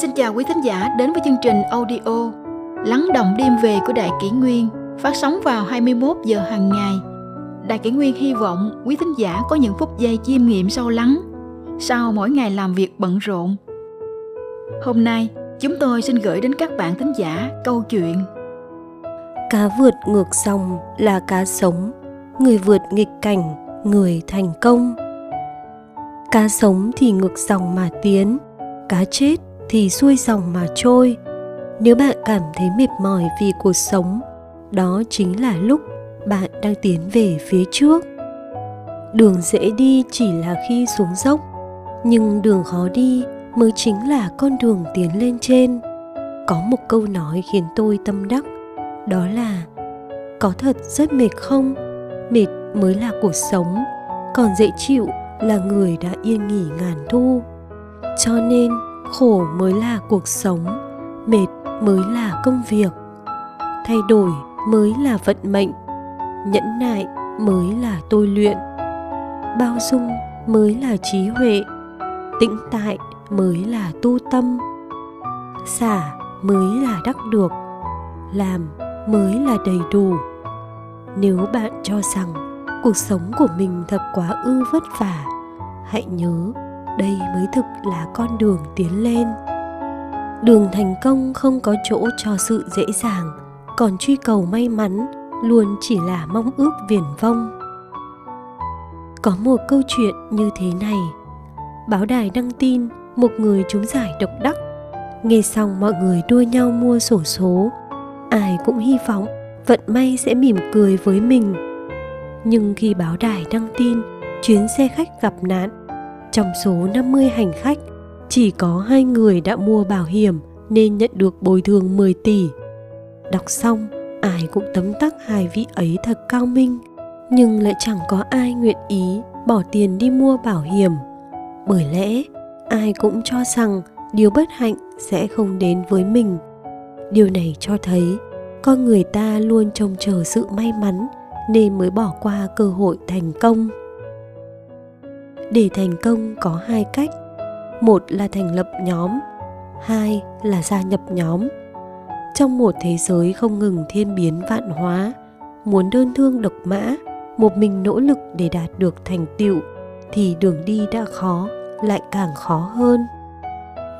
Xin chào quý thính giả đến với chương trình audio Lắng động đêm về của Đại Kỷ Nguyên phát sóng vào 21 giờ hàng ngày. Đại Kỷ Nguyên hy vọng quý thính giả có những phút giây chiêm nghiệm sâu lắng sau mỗi ngày làm việc bận rộn. Hôm nay, chúng tôi xin gửi đến các bạn thính giả câu chuyện Cá vượt ngược dòng là cá sống, người vượt nghịch cảnh, người thành công. Cá sống thì ngược dòng mà tiến, cá chết thì xuôi dòng mà trôi. Nếu bạn cảm thấy mệt mỏi vì cuộc sống, đó chính là lúc bạn đang tiến về phía trước. Đường dễ đi chỉ là khi xuống dốc, nhưng đường khó đi mới chính là con đường tiến lên trên. Có một câu nói khiến tôi tâm đắc, đó là, có thật rất mệt không? Mệt mới là cuộc sống, còn dễ chịu là người đã yên nghỉ ngàn thu. Cho nên khổ mới là cuộc sống, mệt mới là công việc. Thay đổi mới là vận mệnh, nhẫn nại mới là tôi luyện. Bao dung mới là trí huệ, tĩnh tại mới là tu tâm. Xả mới là đắc được, làm mới là đầy đủ. Nếu bạn cho rằng cuộc sống của mình thật quá ư vất vả, hãy nhớ đây mới thực là con đường tiến lên. Đường thành công không có chỗ cho sự dễ dàng, còn truy cầu may mắn luôn chỉ là mong ước viển vông có một câu chuyện như thế này. Báo đài đăng tin một người trúng giải độc đắc. Nghe xong mọi người đua nhau mua sổ số. Ai cũng hy vọng vận may sẽ mỉm cười với mình. Nhưng khi báo đài đăng tin, chuyến xe khách gặp nạn trong số 50 hành khách, chỉ có hai người đã mua bảo hiểm nên nhận được bồi thường 10 tỷ. Đọc xong, ai cũng tấm tắc hai vị ấy thật cao minh, nhưng lại chẳng có ai nguyện ý bỏ tiền đi mua bảo hiểm. Bởi lẽ, ai cũng cho rằng điều bất hạnh sẽ không đến với mình. Điều này cho thấy con người ta luôn trông chờ sự may mắn nên mới bỏ qua cơ hội thành công để thành công có hai cách. Một là thành lập nhóm, hai là gia nhập nhóm. Trong một thế giới không ngừng thiên biến vạn hóa, muốn đơn thương độc mã, một mình nỗ lực để đạt được thành tựu, thì đường đi đã khó, lại càng khó hơn.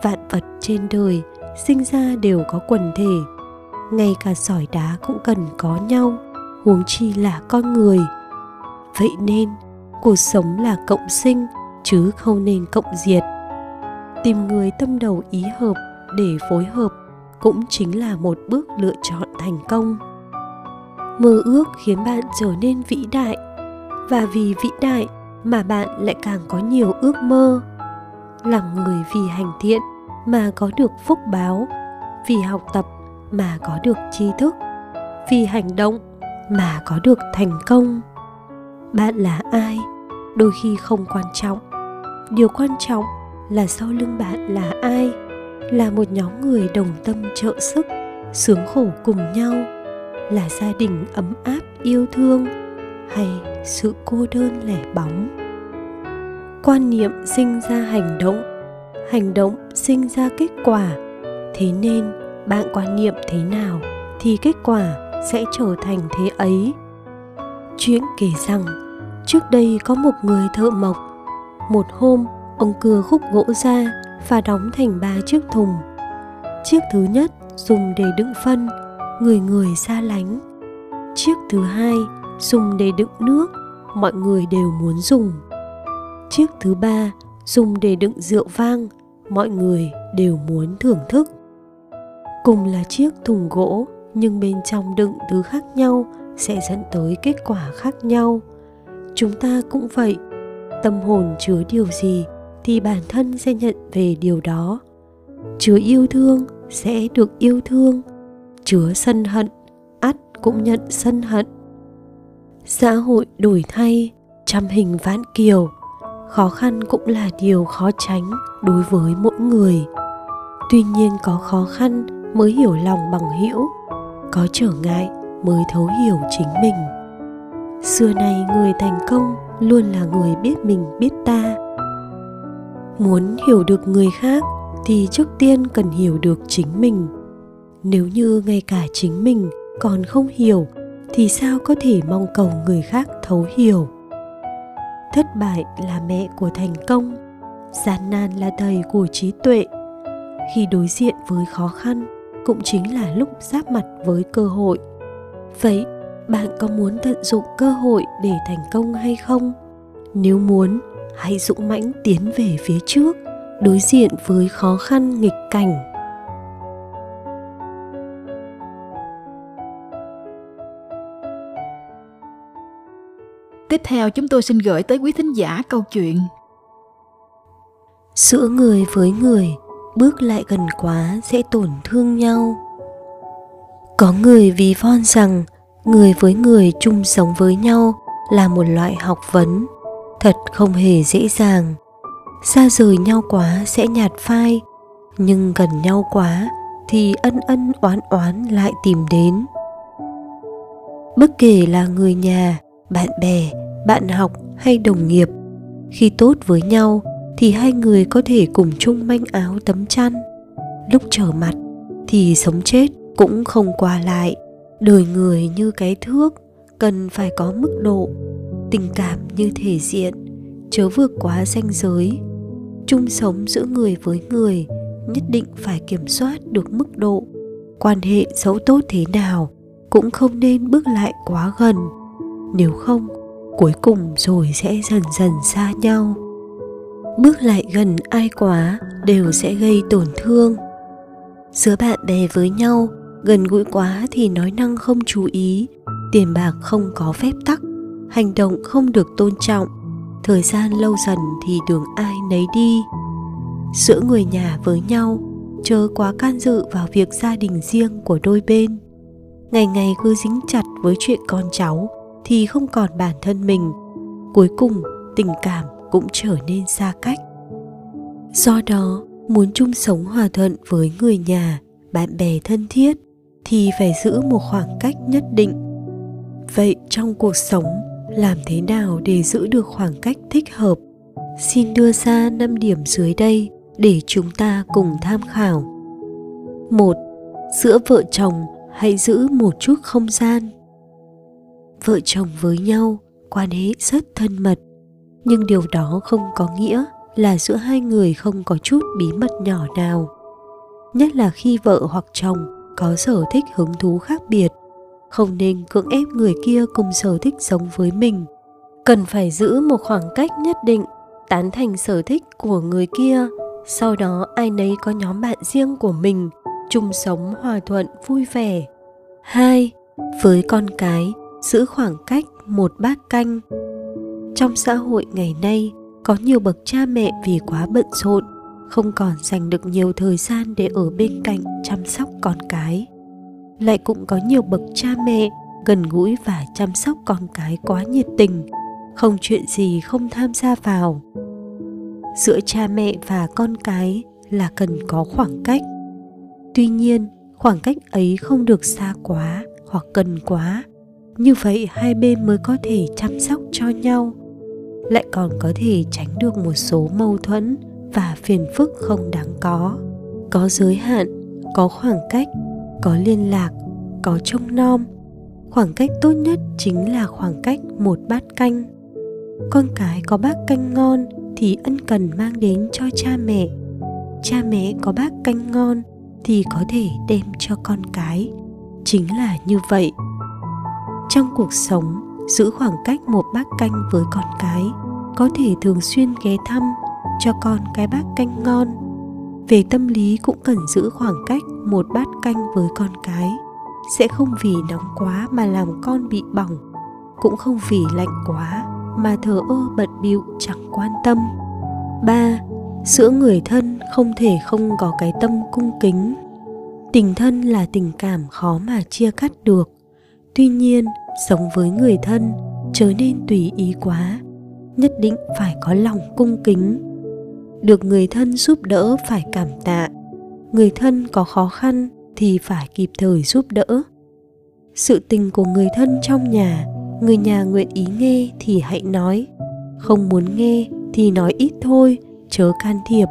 Vạn vật trên đời sinh ra đều có quần thể, ngay cả sỏi đá cũng cần có nhau, huống chi là con người. Vậy nên cuộc sống là cộng sinh, chứ không nên cộng diệt. Tìm người tâm đầu ý hợp để phối hợp cũng chính là một bước lựa chọn thành công. Mơ ước khiến bạn trở nên vĩ đại, và vì vĩ đại mà bạn lại càng có nhiều ước mơ. Làm người vì hành thiện mà có được phúc báo, vì học tập mà có được tri thức, vì hành động mà có được thành công bạn là ai? Đôi khi không quan trọng. Điều quan trọng là sau lưng bạn là ai? Là một nhóm người đồng tâm trợ sức, sướng khổ cùng nhau? Là gia đình ấm áp, yêu thương? Hay sự cô đơn lẻ bóng? Quan niệm sinh ra hành động. Hành động sinh ra kết quả. Thế nên, bạn quan niệm thế nào thì kết quả sẽ trở thành thế ấy chuyện kể rằng, Trước đây có một người thợ mộc. Một hôm, ông cưa khúc gỗ ra Và đóng thành ba chiếc thùng. Chiếc thứ nhất dùng để đựng phân, Người người xa lánh. Chiếc thứ hai dùng để đựng nước, Mọi người đều muốn dùng. Chiếc thứ ba dùng để đựng rượu vang, Mọi người đều muốn thưởng thức. Cùng là chiếc thùng gỗ, nhưng bên trong đựng thứ khác nhau sẽ dẫn tới kết quả khác nhau. Chúng ta cũng vậy. Tâm hồn chứa điều gì thì bản thân sẽ nhận về điều đó. Chứa yêu thương sẽ được yêu thương. Chứa sân hận, ắt cũng nhận sân hận. Xã hội đổi thay, trăm hình vạn kiều khó khăn cũng là điều khó tránh đối với mỗi người. Tuy nhiên có khó khăn mới hiểu lòng bằng hữu, có trở ngại mới thấu hiểu chính mình. Xưa nay người thành công luôn là người biết mình, biết ta. Muốn hiểu được người khác thì trước tiên cần hiểu được chính mình. Nếu như ngay cả chính mình còn không hiểu thì sao có thể mong cầu người khác thấu hiểu? Thất bại là mẹ của thành công, gian nan là thầy của trí tuệ. Khi đối diện với khó khăn cũng chính là lúc giáp mặt với cơ hội vậy bạn có muốn tận dụng cơ hội để thành công hay không? Nếu muốn hãy dũng mãnh tiến về phía trước đối diện với khó khăn nghịch cảnh. Tiếp theo chúng tôi xin gửi tới quý thính giả câu chuyện. Giữa người với người, bước lại gần quá sẽ tổn thương nhau. Có người vì von rằng người với người chung sống với nhau là một loại học vấn, thật không hề dễ dàng. Xa rời nhau quá sẽ nhạt phai, nhưng gần nhau quá thì ân ân oán oán lại tìm đến. Bất kể là người nhà, bạn bè bạn học hay đồng nghiệp khi tốt với nhau thì hai người có thể cùng chung manh áo tấm chăn lúc trở mặt thì sống chết cũng không qua lại. Đời người như cái thước, cần phải có mức độ, tình cảm như thể diện, chớ vượt quá ranh giới. Chung sống giữa người với người, nhất định phải kiểm soát được mức độ. Quan hệ xấu tốt thế nào cũng không nên bước lại quá gần. Nếu không, cuối cùng rồi sẽ dần dần xa nhau. Bước lại gần ai quá đều sẽ gây tổn thương. Giữa bạn bè với nhau gần gũi quá thì nói năng không chú ý. Tiền bạc không có phép tắc. Hành động không được tôn trọng. Thời gian lâu dần thì đường ai nấy đi. Giữa người nhà với nhau, chớ quá can dự vào việc gia đình riêng của đôi bên. Ngày ngày cứ dính chặt với chuyện con cháu thì không còn bản thân mình. Cuối cùng, tình cảm cũng trở nên xa cách. Do đó, muốn chung sống hòa thuận với người nhà, bạn bè thân thiết thì phải giữ một khoảng cách nhất định. Vậy trong cuộc sống, làm thế nào để giữ được khoảng cách thích hợp? Xin đưa ra 5 điểm dưới đây để chúng ta cùng tham khảo. một, Giữa vợ chồng hãy giữ một chút không gian. Vợ chồng với nhau quan hệ rất thân mật, nhưng điều đó không có nghĩa là giữa hai người không có chút bí mật nhỏ nào. Nhất là khi vợ hoặc chồng có sở thích hứng thú khác biệt, không nên cưỡng ép người kia cùng sở thích giống với mình. Cần phải giữ một khoảng cách nhất định, tán thành sở thích của người kia, sau đó ai nấy có nhóm bạn riêng của mình chung sống hòa thuận, vui vẻ. Hai, với con cái, giữ khoảng cách một bát canh. Trong xã hội ngày nay, có nhiều bậc cha mẹ vì quá bận rộn không còn dành được nhiều thời gian để ở bên cạnh chăm sóc con cái. Lại cũng có nhiều bậc cha mẹ gần gũi và chăm sóc con cái quá nhiệt tình, không chuyện gì không tham gia vào. Giữa cha mẹ và con cái là cần có khoảng cách. Tuy nhiên, khoảng cách ấy không được xa quá hoặc gần quá. Như vậy hai bên mới có thể chăm sóc cho nhau. Lại còn có thể tránh được một số mâu thuẫn và phiền phức không đáng có. Có giới hạn, có khoảng cách, có liên lạc, có trông nom. Khoảng cách tốt nhất chính là khoảng cách một bát canh. Con cái có bát canh ngon thì ân cần mang đến cho cha mẹ. Cha mẹ có bát canh ngon thì có thể đem cho con cái. Chính là như vậy. Trong cuộc sống, giữ khoảng cách một bát canh với con cái có thể thường xuyên ghé thăm cho con cái bát canh ngon. Về tâm lý cũng cần giữ khoảng cách một bát canh với con cái. Sẽ không vì nóng quá mà làm con bị bỏng, cũng không vì lạnh quá mà thờ ơ bận bịu chẳng quan tâm. Ba, giữa người thân không thể không có cái tâm cung kính. Tình thân là tình cảm khó mà chia cắt được. Tuy nhiên, sống với người thân trở nên tùy ý quá, nhất định phải có lòng cung kính được người thân giúp đỡ phải cảm tạ. Người thân có khó khăn thì phải kịp thời giúp đỡ. Sự tình của người thân trong nhà, người nhà nguyện ý nghe thì hãy nói. Không muốn nghe thì nói ít thôi, chớ can thiệp,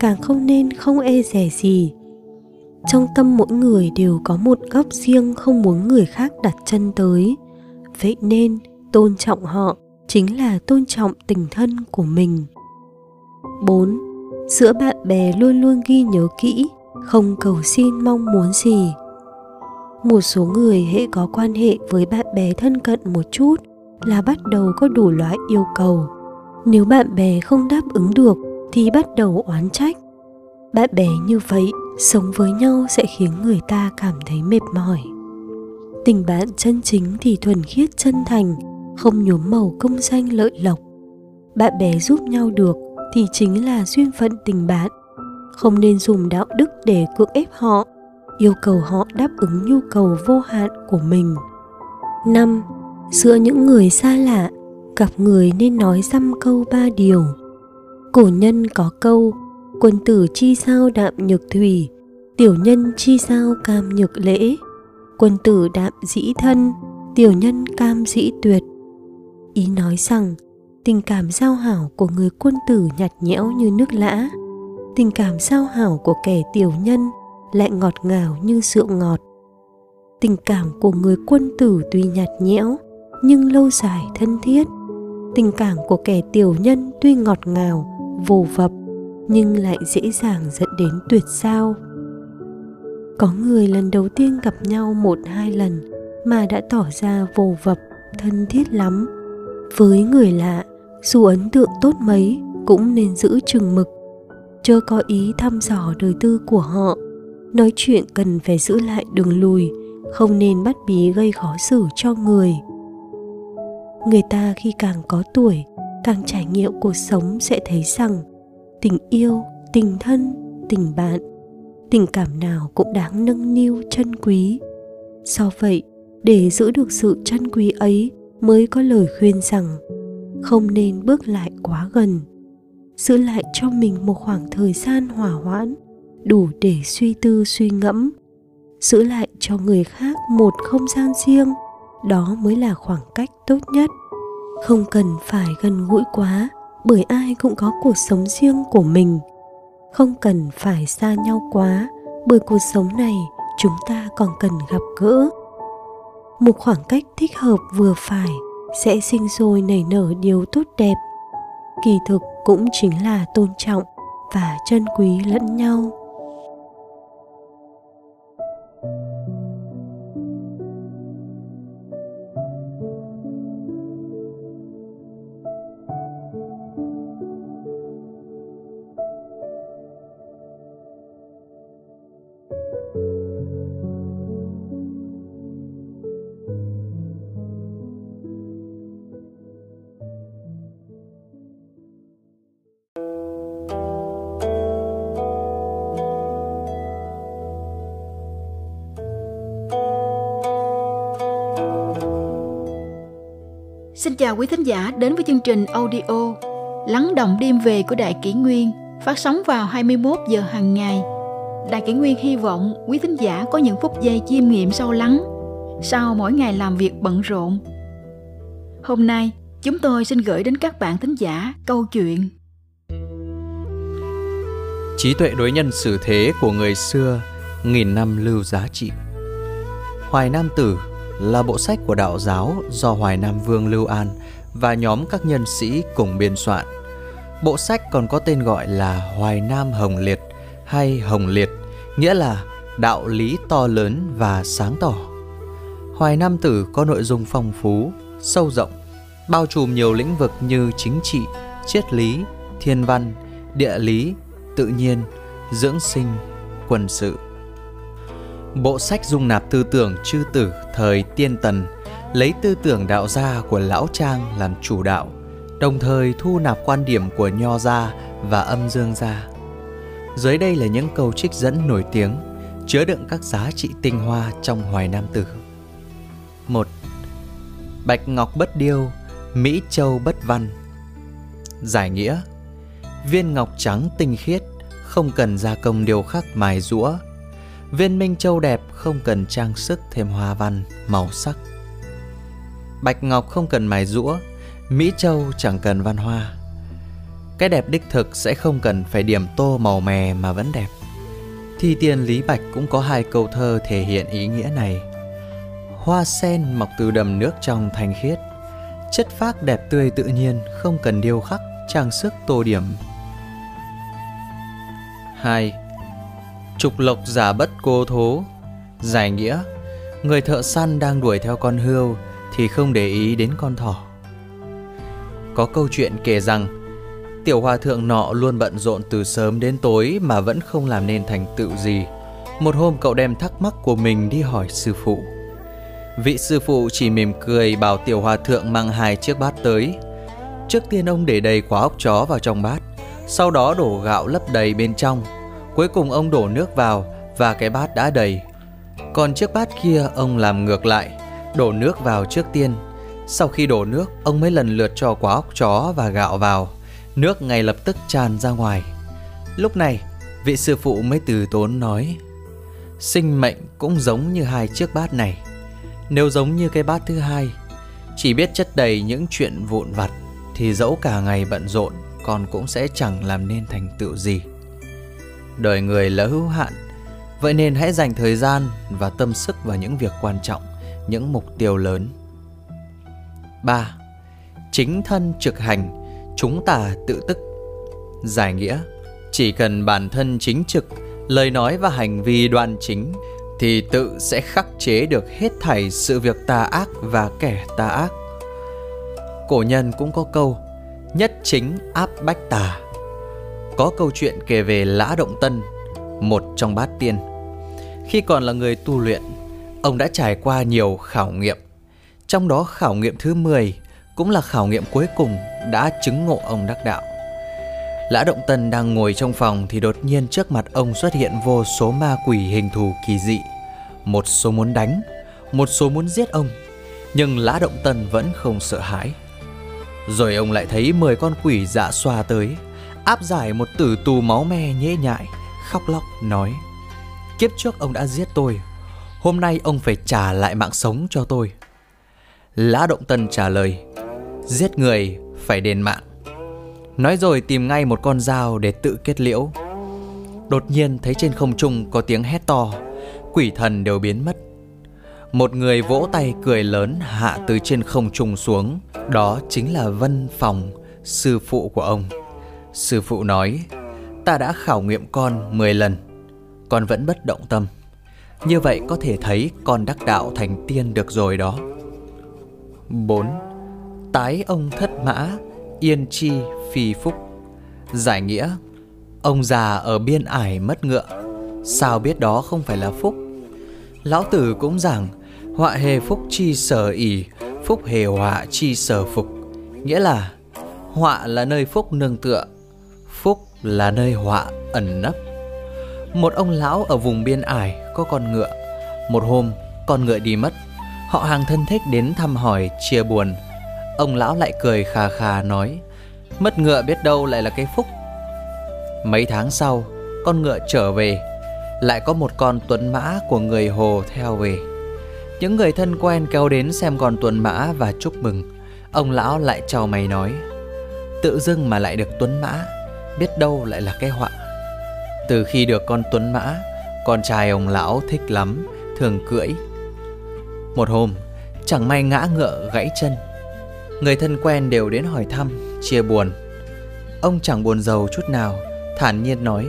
càng không nên không e dè gì. Trong tâm mỗi người đều có một góc riêng không muốn người khác đặt chân tới. Vậy nên tôn trọng họ chính là tôn trọng tình thân của mình. 4. Giữa bạn bè luôn luôn ghi nhớ kỹ, không cầu xin mong muốn gì. Một số người hệ có quan hệ với bạn bè thân cận một chút là bắt đầu có đủ loại yêu cầu. Nếu bạn bè không đáp ứng được thì bắt đầu oán trách. Bạn bè như vậy sống với nhau sẽ khiến người ta cảm thấy mệt mỏi. Tình bạn chân chính thì thuần khiết chân thành, không nhuốm màu công danh lợi lộc. Bạn bè giúp nhau được thì chính là duyên phận tình bạn. Không nên dùng đạo đức để cưỡng ép họ, yêu cầu họ đáp ứng nhu cầu vô hạn của mình. Năm, giữa những người xa lạ, gặp người nên nói dăm câu ba điều. Cổ nhân có câu, quân tử chi sao đạm nhược thủy, tiểu nhân chi sao cam nhược lễ. Quân tử đạm dĩ thân, tiểu nhân cam dĩ tuyệt. Ý nói rằng tình cảm giao hảo của người quân tử nhạt nhẽo như nước lã. Tình cảm giao hảo của kẻ tiểu nhân lại ngọt ngào như rượu ngọt. Tình cảm của người quân tử tuy nhạt nhẽo nhưng lâu dài thân thiết. Tình cảm của kẻ tiểu nhân tuy ngọt ngào, vồ vập nhưng lại dễ dàng dẫn đến tuyệt giao. Có người lần đầu tiên gặp nhau một hai lần mà đã tỏ ra vồ vập, thân thiết lắm. Với người lạ dù ấn tượng tốt mấy cũng nên giữ chừng mực, chớ có ý thăm dò đời tư của họ. Nói chuyện cần phải giữ lại đường lùi, không nên bắt bí gây khó xử cho người. Người ta khi càng có tuổi, càng trải nghiệm cuộc sống sẽ thấy rằng tình yêu, tình thân, tình bạn, tình cảm nào cũng đáng nâng niu chân quý. Do vậy, để giữ được sự chân quý ấy mới có lời khuyên rằng không nên bước lại quá gần. Giữ lại cho mình một khoảng thời gian hỏa hoãn, đủ để suy tư suy ngẫm. Giữ lại cho người khác một không gian riêng, đó mới là khoảng cách tốt nhất. Không cần phải gần gũi quá, bởi ai cũng có cuộc sống riêng của mình. Không cần phải xa nhau quá, bởi cuộc sống này chúng ta còn cần gặp gỡ. Một khoảng cách thích hợp vừa phải sẽ sinh sôi nảy nở điều tốt đẹp. Kỳ thực cũng chính là tôn trọng và trân quý lẫn nhau. Xin chào quý thính giả đến với chương trình audio Lắng động đêm về của Đại Kỷ Nguyên phát sóng vào 21 giờ hàng ngày. Đại Kỷ Nguyên hy vọng quý thính giả có những phút giây chiêm nghiệm sâu lắng sau mỗi ngày làm việc bận rộn. Hôm nay, chúng tôi xin gửi đến các bạn thính giả câu chuyện Trí tuệ đối nhân xử thế của người xưa nghìn năm lưu giá trị. Hoài Nam Tử là bộ sách của đạo giáo do Hoài Nam Vương Lưu An và nhóm các nhân sĩ cùng biên soạn. Bộ sách còn có tên gọi là Hoài Nam Hồng Liệt hay Hồng Liệt, nghĩa là đạo lý to lớn và sáng tỏ. Hoài Nam Tử có nội dung phong phú, sâu rộng, bao trùm nhiều lĩnh vực như chính trị, triết lý, thiên văn, địa lý, tự nhiên, dưỡng sinh, quân sự. Bộ sách dung nạp tư tưởng chư tử thời tiên tần, lấy tư tưởng đạo gia của Lão Trang làm chủ đạo, đồng thời thu nạp quan điểm của Nho gia và âm dương gia. Dưới đây là những câu trích dẫn nổi tiếng, chứa đựng các giá trị tinh hoa trong Hoài Nam Tử. 1. Bạch Ngọc bất điêu, Mỹ Châu bất văn. Giải nghĩa Viên ngọc trắng tinh khiết, không cần gia công điều khắc mài rũa, Viên minh châu đẹp không cần trang sức thêm hoa văn, màu sắc. Bạch ngọc không cần mài rũa, Mỹ châu chẳng cần văn hoa. Cái đẹp đích thực sẽ không cần phải điểm tô màu mè mà vẫn đẹp Thi tiên Lý Bạch cũng có hai câu thơ thể hiện ý nghĩa này Hoa sen mọc từ đầm nước trong thanh khiết Chất phác đẹp tươi tự nhiên Không cần điêu khắc, trang sức tô điểm 2. Trục lộc giả bất cô thố. Giải nghĩa, Người thợ săn đang đuổi theo con hươu Thì không để ý đến con thỏ. Có câu chuyện kể rằng, Tiểu hòa thượng nọ luôn bận rộn từ sớm đến tối Mà vẫn không làm nên thành tựu gì. Một hôm cậu đem thắc mắc của mình đi hỏi sư phụ. Vị sư phụ chỉ mỉm cười bảo tiểu hòa thượng mang hai chiếc bát tới. Trước tiên ông để đầy quả ốc chó vào trong bát, Sau đó đổ gạo lấp đầy bên trong. Cuối cùng ông đổ nước vào và cái bát đã đầy. Còn chiếc bát kia ông làm ngược lại, Đổ nước vào trước tiên. Sau khi đổ nước, ông mới lần lượt cho quả ốc chó và gạo vào. Nước ngay lập tức tràn ra ngoài. Lúc này, vị sư phụ mới từ tốn nói, Sinh mệnh cũng giống như hai chiếc bát này. Nếu giống như cái bát thứ hai, Chỉ biết chất đầy những chuyện vụn vặt Thì dẫu cả ngày bận rộn, Con cũng sẽ chẳng làm nên thành tựu gì. Đời người là hữu hạn Vậy nên hãy dành thời gian và tâm sức vào những việc quan trọng, Những mục tiêu lớn 3. Chính thân trực hành, Chúng ta tự tức Giải nghĩa, Chỉ cần bản thân chính trực, Lời nói và hành vi đoan chính, thì tự sẽ khắc chế được hết thảy sự việc tà ác và kẻ tà ác. Cổ nhân cũng có câu, nhất chính áp bách tà. Có câu chuyện kể về Lã Động Tân, một trong bát tiên. Khi còn là người tu luyện, ông đã trải qua nhiều khảo nghiệm. Trong đó khảo nghiệm thứ 10 cũng là khảo nghiệm cuối cùng đã chứng ngộ ông đắc đạo. Lã Động Tân đang ngồi trong phòng thì đột nhiên trước mặt ông xuất hiện vô số ma quỷ hình thù kỳ dị. Một số muốn đánh, một số muốn giết ông. Nhưng Lã Động Tân vẫn không sợ hãi. Rồi ông lại thấy 10 con quỷ dạ xoa tới, áp giải một tử tù máu me nhễ nhại, khóc lóc nói Kiếp trước ông đã giết tôi, hôm nay ông phải trả lại mạng sống cho tôi. Lã Động Tân trả lời Giết người phải đền mạng. Nói rồi tìm ngay một con dao để tự kết liễu. Đột nhiên thấy trên không trung có tiếng hét to Quỷ thần đều biến mất. Một người vỗ tay cười lớn hạ từ trên không trung xuống Đó chính là Vân Phòng, sư phụ của ông. Sư phụ nói Ta đã khảo nghiệm con 10 lần Con vẫn bất động tâm. Như vậy có thể thấy con đắc đạo thành tiên được rồi đó. 4. Tái ông thất mã Yên chi phi phúc. Giải nghĩa Ông già ở biên ải mất ngựa Sao biết đó không phải là phúc? Lão tử cũng giảng, Họa hề phúc chi sở ỉ Phúc hề họa chi sở phục. Nghĩa là Họa là nơi phúc nương tựa Phúc là nơi họa ẩn nấp. Một ông lão ở vùng biên ải Có con ngựa. Một hôm, con ngựa đi mất. Họ hàng thân thích đến thăm hỏi, chia buồn. Ông lão lại cười khà khà nói, Mất ngựa biết đâu lại là cái phúc. Mấy tháng sau, Con ngựa trở về. Lại có một con tuấn mã của người Hồ theo về. Những người thân quen kéo đến xem con tuấn mã và chúc mừng. Ông lão lại chào mày nói, Tự dưng mà lại được tuấn mã. Biết đâu lại là cái họa Từ khi được con tuấn mã Con trai ông lão thích lắm Thường cưỡi Một hôm Chẳng may ngã ngựa gãy chân Người thân quen đều đến hỏi thăm, chia buồn. Ông chẳng buồn giàu chút nào, thản nhiên nói: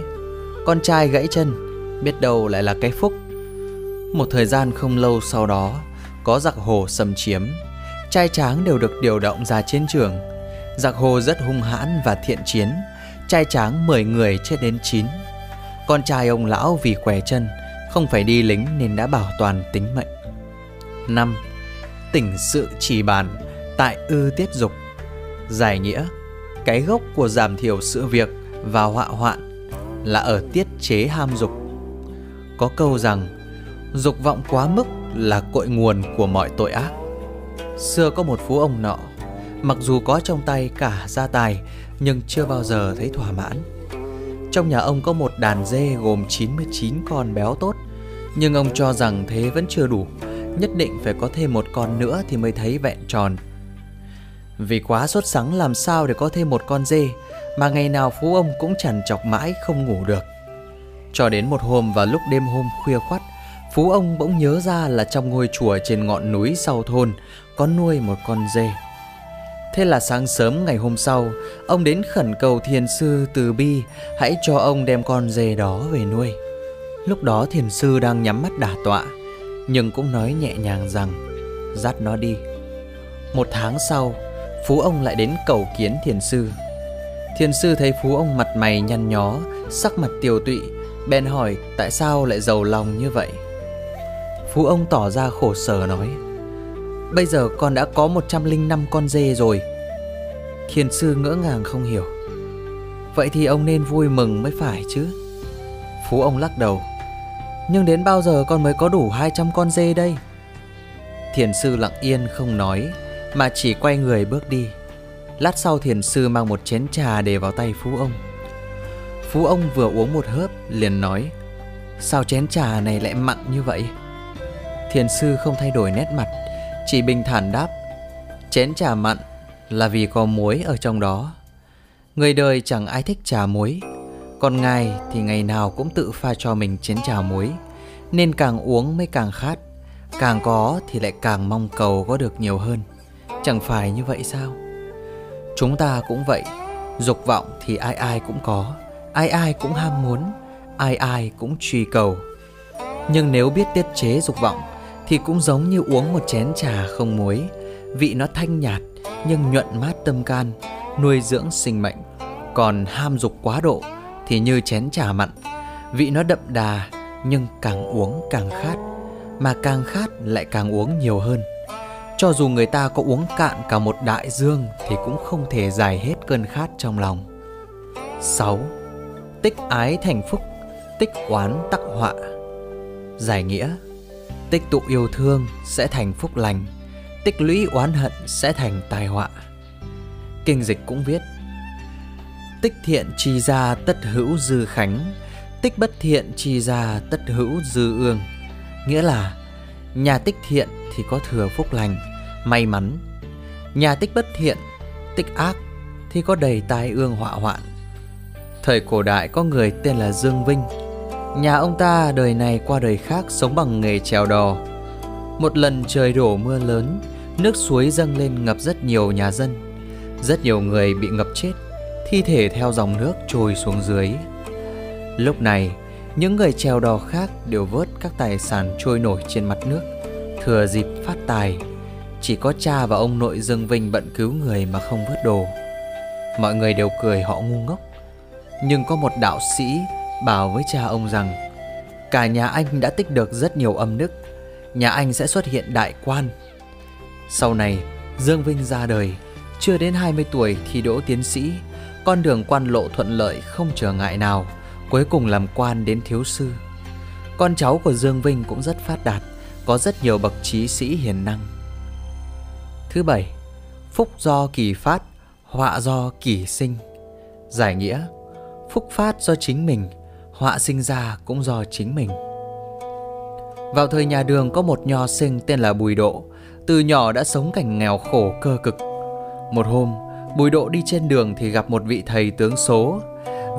"Con trai gãy chân, biết đâu lại là cái phúc." Một thời gian không lâu sau đó, có giặc hồ xâm chiếm, trai tráng đều được điều động ra chiến trường. Giặc hồ rất hung hãn và thiện chiến, trai tráng 10 người chết đến 9. Con trai ông lão vì què chân, không phải đi lính nên đã bảo toàn tính mệnh. 5. Tỉnh sự chỉ bàn tại ư tiết dục giải nghĩa cái gốc của giảm thiểu sự việc và họa hoạn là ở tiết chế ham dục có câu rằng dục vọng quá mức là cội nguồn của mọi tội ác xưa có một phú ông nọ mặc dù có trong tay cả gia tài, nhưng chưa bao giờ thấy thỏa mãn. Trong nhà ông có một đàn dê gồm 99 con béo tốt, nhưng ông cho rằng thế vẫn chưa đủ, nhất định phải có thêm một con nữa thì mới thấy vẹn tròn. Vì quá sốt sắng làm sao để có thêm một con dê, Mà ngày nào Phú ông cũng chằn chọc mãi không ngủ được. Cho đến một hôm vào lúc đêm hôm khuya khoắt, Phú ông bỗng nhớ ra là trong ngôi chùa trên ngọn núi sau thôn Có nuôi một con dê. Thế là sáng sớm ngày hôm sau, Ông đến khẩn cầu thiền sư từ bi, Hãy cho ông đem con dê đó về nuôi. Lúc đó thiền sư đang nhắm mắt đả tọa, Nhưng cũng nói nhẹ nhàng rằng, Dắt nó đi. Một tháng sau, Phú ông lại đến cầu kiến thiền sư. Thiền sư thấy Phú ông mặt mày nhăn nhó, Sắc mặt tiều tụy, Bèn hỏi tại sao lại giàu lòng như vậy. Phú ông tỏ ra khổ sở nói Bây giờ con đã có 105 con dê rồi. Thiền sư ngỡ ngàng không hiểu. Vậy thì ông nên vui mừng mới phải chứ. Phú ông lắc đầu. Nhưng đến bao giờ con mới có đủ 200 con dê đây? Thiền sư lặng yên không nói, Mà chỉ quay người bước đi. Lát sau thiền sư mang một chén trà để vào tay Phú ông. Phú ông vừa uống một hớp, liền nói, Sao chén trà này lại mặn như vậy? Thiền sư không thay đổi nét mặt. Chỉ bình thản đáp, Chén trà mặn là vì có muối ở trong đó. Người đời chẳng ai thích trà muối. Còn ngài thì ngày nào cũng tự pha cho mình chén trà muối, Nên càng uống mới càng khát. Càng có thì lại càng mong cầu có được nhiều hơn. Chẳng phải như vậy sao? Chúng ta cũng vậy. Dục vọng thì ai ai cũng có. Ai ai cũng ham muốn. Ai ai cũng truy cầu. Nhưng nếu biết tiết chế dục vọng thì cũng giống như uống một chén trà không muối. Vị nó thanh nhạt, Nhưng nhuận mát tâm can, Nuôi dưỡng sinh mệnh. Còn ham dục quá độ, Thì như chén trà mặn. Vị nó đậm đà, Nhưng càng uống càng khát. Mà càng khát lại càng uống nhiều hơn. Cho dù người ta có uống cạn cả một đại dương, Thì cũng không thể giải hết cơn khát trong lòng. 6. Tích ái thành phúc, Tích oán tắc họa. Giải nghĩa. Tích tụ yêu thương sẽ thành phúc lành, Tích lũy oán hận sẽ thành tai họa. Kinh dịch cũng viết, Tích thiện chi ra tất hữu dư khánh, Tích bất thiện chi ra tất hữu dư ương. Nghĩa là, Nhà tích thiện thì có thừa phúc lành, may mắn. Nhà tích bất thiện, Tích ác Thì có đầy tai ương họa hoạn. Thời cổ đại có người tên là Dương Vinh Nhà ông ta đời này qua đời khác Sống bằng nghề trèo đò. Một lần trời đổ mưa lớn, Nước suối dâng lên ngập rất nhiều nhà dân. Rất nhiều người bị ngập chết, Thi thể theo dòng nước trôi xuống dưới. Lúc này, Những người trèo đò khác đều vớt các tài sản trôi nổi trên mặt nước, Thừa dịp phát tài. Chỉ có cha và ông nội Dương Vinh bận cứu người mà không vớt đồ. Mọi người đều cười họ ngu ngốc. Nhưng có một đạo sĩ bảo với cha ông rằng Cả nhà anh đã tích được rất nhiều âm đức Nhà anh sẽ xuất hiện đại quan. Sau này Dương Vinh ra đời Chưa đến 20 tuổi thì đỗ tiến sĩ Con đường quan lộ thuận lợi không trở ngại nào Cuối cùng làm quan đến thiếu sư. Con cháu của Dương Vinh cũng rất phát đạt Có rất nhiều bậc trí sĩ hiền năng. Thứ bảy, phúc do kỳ phát, họa do kỳ sinh. Giải nghĩa, phúc phát do chính mình, họa sinh ra cũng do chính mình. Vào thời nhà đường có một nho sinh tên là Bùi Độ, từ nhỏ đã sống cảnh nghèo khổ cơ cực. Một hôm, Bùi Độ đi trên đường thì gặp một vị thầy tướng số.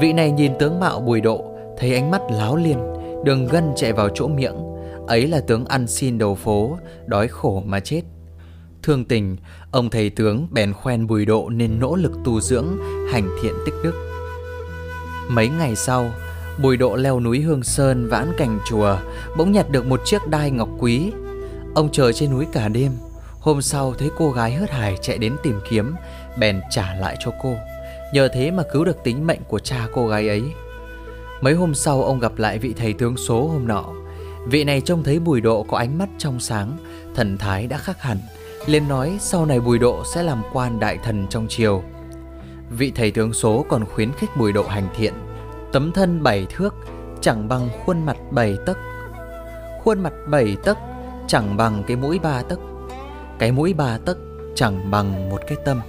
Vị này nhìn tướng mạo Bùi Độ, thấy ánh mắt láo liên, đường gân chạy vào chỗ miệng. Ấy là tướng ăn xin đầu phố, đói khổ mà chết. Thương tình, ông thầy tướng bèn khoen bùi độ nên nỗ lực tu dưỡng, hành thiện tích đức. Mấy ngày sau, bùi độ leo núi Hương Sơn vãn cảnh chùa, bỗng nhặt được một chiếc đai ngọc quý. Ông chờ trên núi cả đêm, hôm sau thấy cô gái hớt hải chạy đến tìm kiếm, bèn trả lại cho cô. Nhờ thế mà cứu được tính mệnh của cha cô gái ấy. Mấy hôm sau ông gặp lại vị thầy tướng số hôm nọ. Vị này trông thấy bùi độ có ánh mắt trong sáng, thần thái đã khác hẳn liền nói sau này Bùi Độ sẽ làm quan đại thần trong triều. Vị thầy tướng số còn khuyến khích Bùi Độ hành thiện, tấm thân bảy thước chẳng bằng khuôn mặt bảy tấc. Khuôn mặt bảy tấc chẳng bằng cái mũi ba tấc. Cái mũi ba tấc chẳng bằng một cái tâm.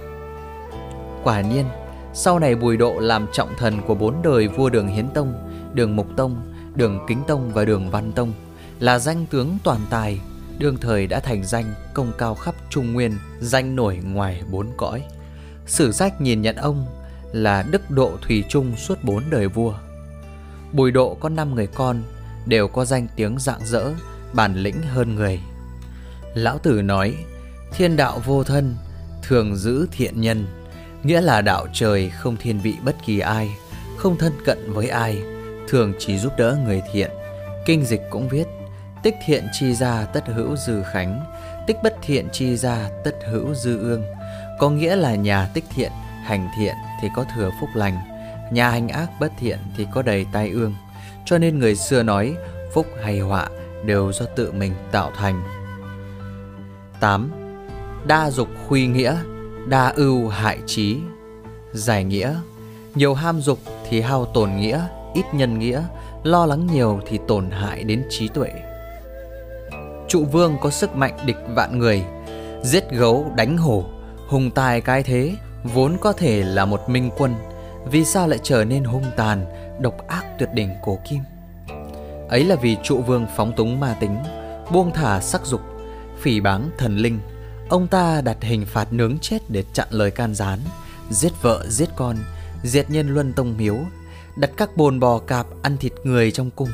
Quả nhiên, sau này Bùi Độ làm trọng thần của bốn đời vua Đường Hiến Tông, Đường Mục Tông, Đường Kính Tông và Đường Văn Tông, là danh tướng toàn tài đương thời đã thành danh công cao khắp Trung Nguyên, danh nổi ngoài bốn cõi. Sử sách nhìn nhận ông là đức độ thủy chung suốt bốn đời vua. Bùi độ có năm người con, đều có danh tiếng rạng rỡ, bản lĩnh hơn người. Lão Tử nói, thiên đạo vô thân, thường giữ thiện nhân, nghĩa là đạo trời không thiên vị bất kỳ ai, không thân cận với ai, thường chỉ giúp đỡ người thiện. Kinh dịch cũng viết, tích thiện chi ra tất hữu dư khánh, tích bất thiện chi ra tất hữu dư ương. Có nghĩa là nhà tích thiện, hành thiện thì có thừa phúc lành, nhà hành ác bất thiện thì có đầy tai ương. Cho nên người xưa nói phúc hay họa đều do tự mình tạo thành. 8. Đa dục khuy nghĩa, đa ưu hại trí. Giải nghĩa, nhiều ham dục thì hao tổn nghĩa, ít nhân nghĩa, lo lắng nhiều thì tổn hại đến trí tuệ. Trụ vương có sức mạnh địch vạn người, giết gấu đánh hổ, hùng tài cái thế, vốn có thể là một minh quân, vì sao lại trở nên hung tàn, độc ác tuyệt đỉnh cổ kim? Ấy là vì trụ vương phóng túng ma tính, buông thả sắc dục, phỉ báng thần linh. Ông ta đặt hình phạt nướng chết để chặn lời can gián, giết vợ giết con, diệt nhân luân tông miếu, đặt các bồn bò cạp ăn thịt người trong cung,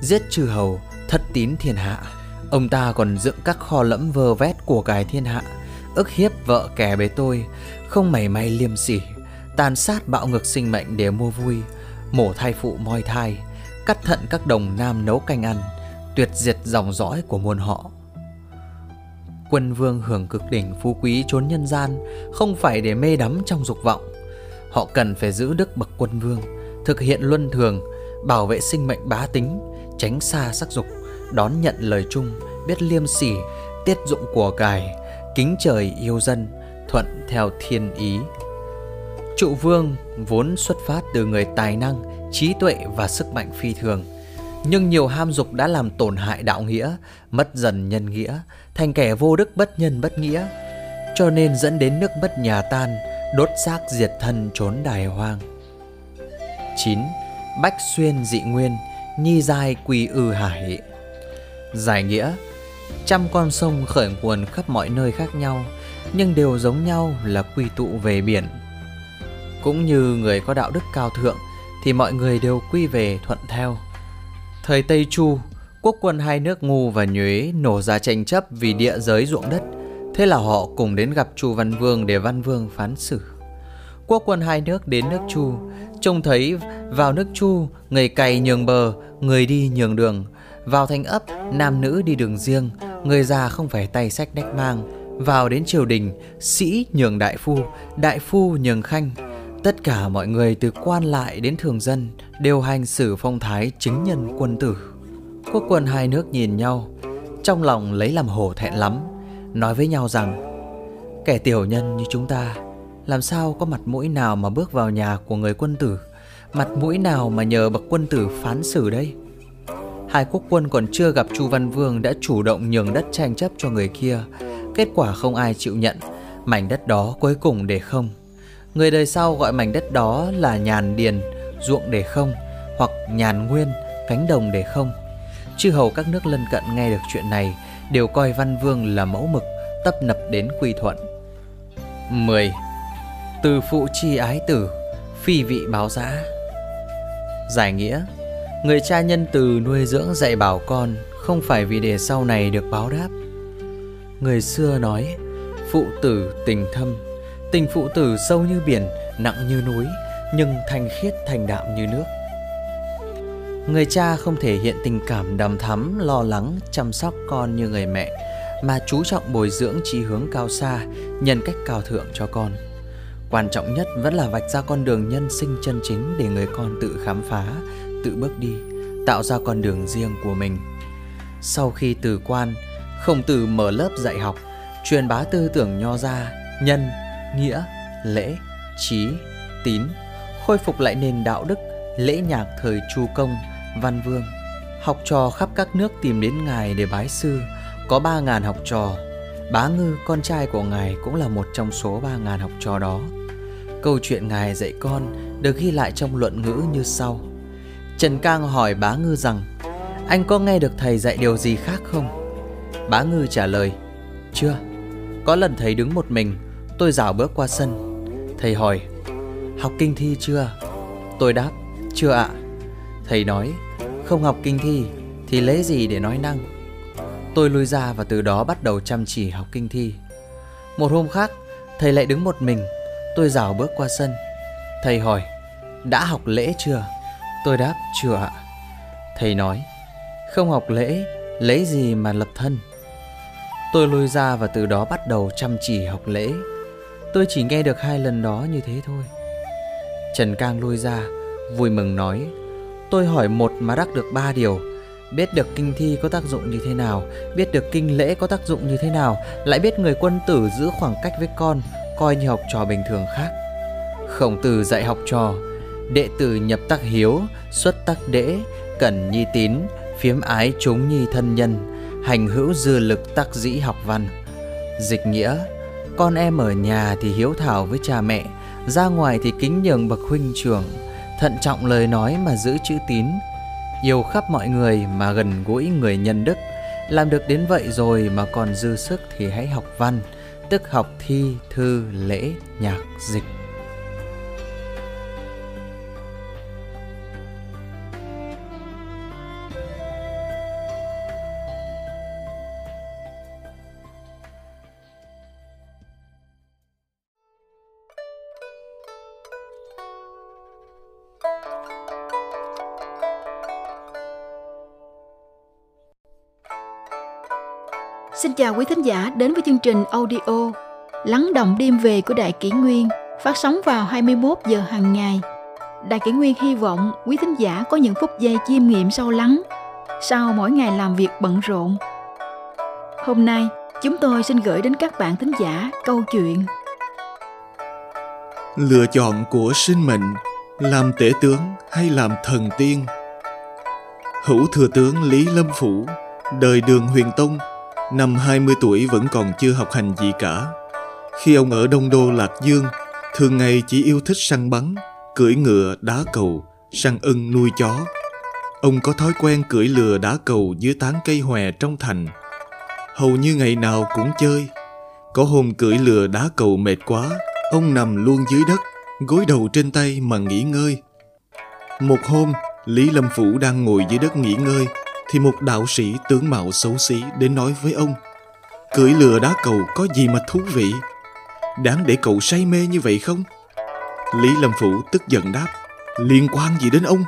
giết trừ hầu, thất tín thiên hạ. Ông ta còn dựng các kho lẫm vơ vét của cải thiên hạ, ức hiếp vợ kẻ bề tôi, không mảy may liêm sỉ, tàn sát bạo ngược sinh mệnh để mua vui, mổ thai phụ moi thai, cắt thận các đồng nam nấu canh ăn, tuyệt diệt dòng dõi của muôn họ. Quân vương hưởng cực đỉnh phú quý trốn nhân gian không phải để mê đắm trong dục vọng. Họ cần phải giữ đức bậc quân vương, thực hiện luân thường, bảo vệ sinh mệnh bá tính, tránh xa sắc dục, đón nhận lời chung, biết liêm sỉ, tiết dụng của cải, kính trời yêu dân, thuận theo thiên ý. Trụ vương vốn xuất phát từ người tài năng, trí tuệ và sức mạnh phi thường. Nhưng nhiều ham dục đã làm tổn hại đạo nghĩa, mất dần nhân nghĩa, thành kẻ vô đức bất nhân bất nghĩa, cho nên dẫn đến nước mất nhà tan, đốt xác diệt thân trốn đài hoang. 9. Bách xuyên dị nguyên, nhi giai quỳ ư hải. Giải nghĩa Trăm con sông khởi nguồn khắp mọi nơi khác nhau, nhưng đều giống nhau là quy tụ về biển. Cũng như người có đạo đức cao thượng thì mọi người đều quy về thuận theo. Thời Tây Chu, quốc quân hai nước Ngu và Nhuế nổ ra tranh chấp vì địa giới ruộng đất. Thế là họ cùng đến gặp Chu Văn Vương để Văn Vương phán xử. Quốc quân hai nước đến nước Chu, trông thấy vào nước Chu, người cày nhường bờ, người đi nhường đường. Vào thành ấp, nam nữ đi đường riêng, người già không phải tay sách nách mang. Vào đến triều đình, sĩ nhường đại phu, đại phu nhường khanh, Tất cả mọi người từ quan lại đến thường dân đều hành xử phong thái chính nhân quân tử. Quốc quân hai nước nhìn nhau, trong lòng lấy làm hổ thẹn lắm, nói với nhau rằng kẻ tiểu nhân như chúng ta làm sao có mặt mũi nào mà bước vào nhà của người quân tử, mặt mũi nào mà nhờ bậc quân tử phán xử đây. Hai quốc quân còn chưa gặp Chu Văn Vương đã chủ động nhường đất tranh chấp cho người kia, kết quả không ai chịu nhận, mảnh đất đó cuối cùng để không. Người đời sau gọi mảnh đất đó là nhàn điền, ruộng để không hoặc nhàn nguyên, cánh đồng để không. Chư hầu các nước lân cận nghe được chuyện này đều coi Văn Vương là mẫu mực, tấp nập đến quy thuận. 10. Từ phụ chi ái tử, phi vị báo giã. Giải nghĩa Người cha nhân từ nuôi dưỡng dạy bảo con không phải vì để sau này được báo đáp. Người xưa nói, phụ tử tình thâm, Tình phụ tử sâu như biển, nặng như núi, nhưng thanh khiết thành đạm như nước. Người cha không thể hiện tình cảm đầm thắm, lo lắng, chăm sóc con như người mẹ, mà chú trọng bồi dưỡng trí hướng cao xa, nhân cách cao thượng cho con. Quan trọng nhất vẫn là vạch ra con đường nhân sinh chân chính để người con tự khám phá, tự bước đi, tạo ra con đường riêng của mình. Sau khi từ quan, Khổng Tử mở lớp dạy học, truyền bá tư tưởng nho gia, nhân, nghĩa, lễ, trí, tín, khôi phục lại nền đạo đức, lễ nhạc thời Chu Công, Văn Vương. Học trò khắp các nước tìm đến Ngài để bái sư, có ba ngàn học trò. Bá Ngư, con trai của Ngài cũng là một trong số ba ngàn học trò đó. Câu chuyện Ngài dạy con được ghi lại trong luận ngữ như sau. Trần Cang hỏi Bá Ngư rằng, anh có nghe được thầy dạy điều gì khác không? Bá Ngư trả lời, chưa. Có lần thầy đứng một mình, Tôi dạo bước qua sân Thầy hỏi học kinh thi chưa? Tôi đáp, chưa ạ. Thầy nói, không học kinh thi thì lấy gì để nói năng? Tôi lui ra và từ đó bắt đầu chăm chỉ học kinh thi. Một hôm khác, thầy lại đứng một mình. Tôi dạo bước qua sân. Thầy hỏi, đã học lễ chưa? Tôi đáp, chưa ạ. Thầy nói, không học lễ, lấy gì mà lập thân? Tôi lôi ra và từ đó bắt đầu chăm chỉ học lễ. Tôi chỉ nghe được hai lần đó như thế thôi. Trần Cang lôi ra, vui mừng nói, tôi hỏi một mà đắc được ba điều. Biết được kinh thi có tác dụng như thế nào, biết được kinh lễ có tác dụng như thế nào, lại biết người quân tử giữ khoảng cách với con, coi như học trò bình thường khác. Khổng tử dạy học trò, đệ tử nhập tắc hiếu, xuất tắc đễ, cẩn nhi tín, phiếm ái chúng nhi thân nhân, hành hữu dư lực tắc dĩ học văn. Dịch nghĩa, con em ở nhà thì hiếu thảo với cha mẹ, ra ngoài thì kính nhường bậc huynh trưởng, thận trọng lời nói mà giữ chữ tín, yêu khắp mọi người mà gần gũi người nhân đức. Làm được đến vậy rồi mà còn dư sức thì hãy học văn, tức học thi, thư, lễ, nhạc, dịch. Chào quý thính giả đến với chương trình audio Lắng động đêm về của Đại Kỷ Nguyên phát sóng vào 21 giờ hàng ngày. Đại Kỷ Nguyên hy vọng quý thính giả có những phút giây chiêm nghiệm sâu lắng sau mỗi ngày làm việc bận rộn. Hôm nay, chúng tôi xin gửi đến các bạn thính giả câu chuyện Lựa chọn của sinh mệnh làm tể tướng hay làm thần tiên Hữu thừa tướng Lý Lâm Phủ đời đường huyền tông Năm 20 tuổi vẫn còn chưa học hành gì cả. Khi ông ở Đông Đô Lạc Dương, thường ngày chỉ yêu thích săn bắn, cưỡi ngựa, đá cầu, săn ưng nuôi chó. Ông có thói quen cưỡi lừa đá cầu dưới tán cây hòe trong thành. Hầu như ngày nào cũng chơi. Có hôm cưỡi lừa đá cầu mệt quá, ông nằm luôn dưới đất, gối đầu trên tay mà nghỉ ngơi. Một hôm, Lý Lâm Phủ đang ngồi dưới đất nghỉ ngơi thì một đạo sĩ tướng mạo xấu xí đến nói với ông, cưỡi lừa đá cầu có gì mà thú vị? Đáng để cậu say mê như vậy không? Lý lâm phủ tức giận đáp, liên quan gì đến ông?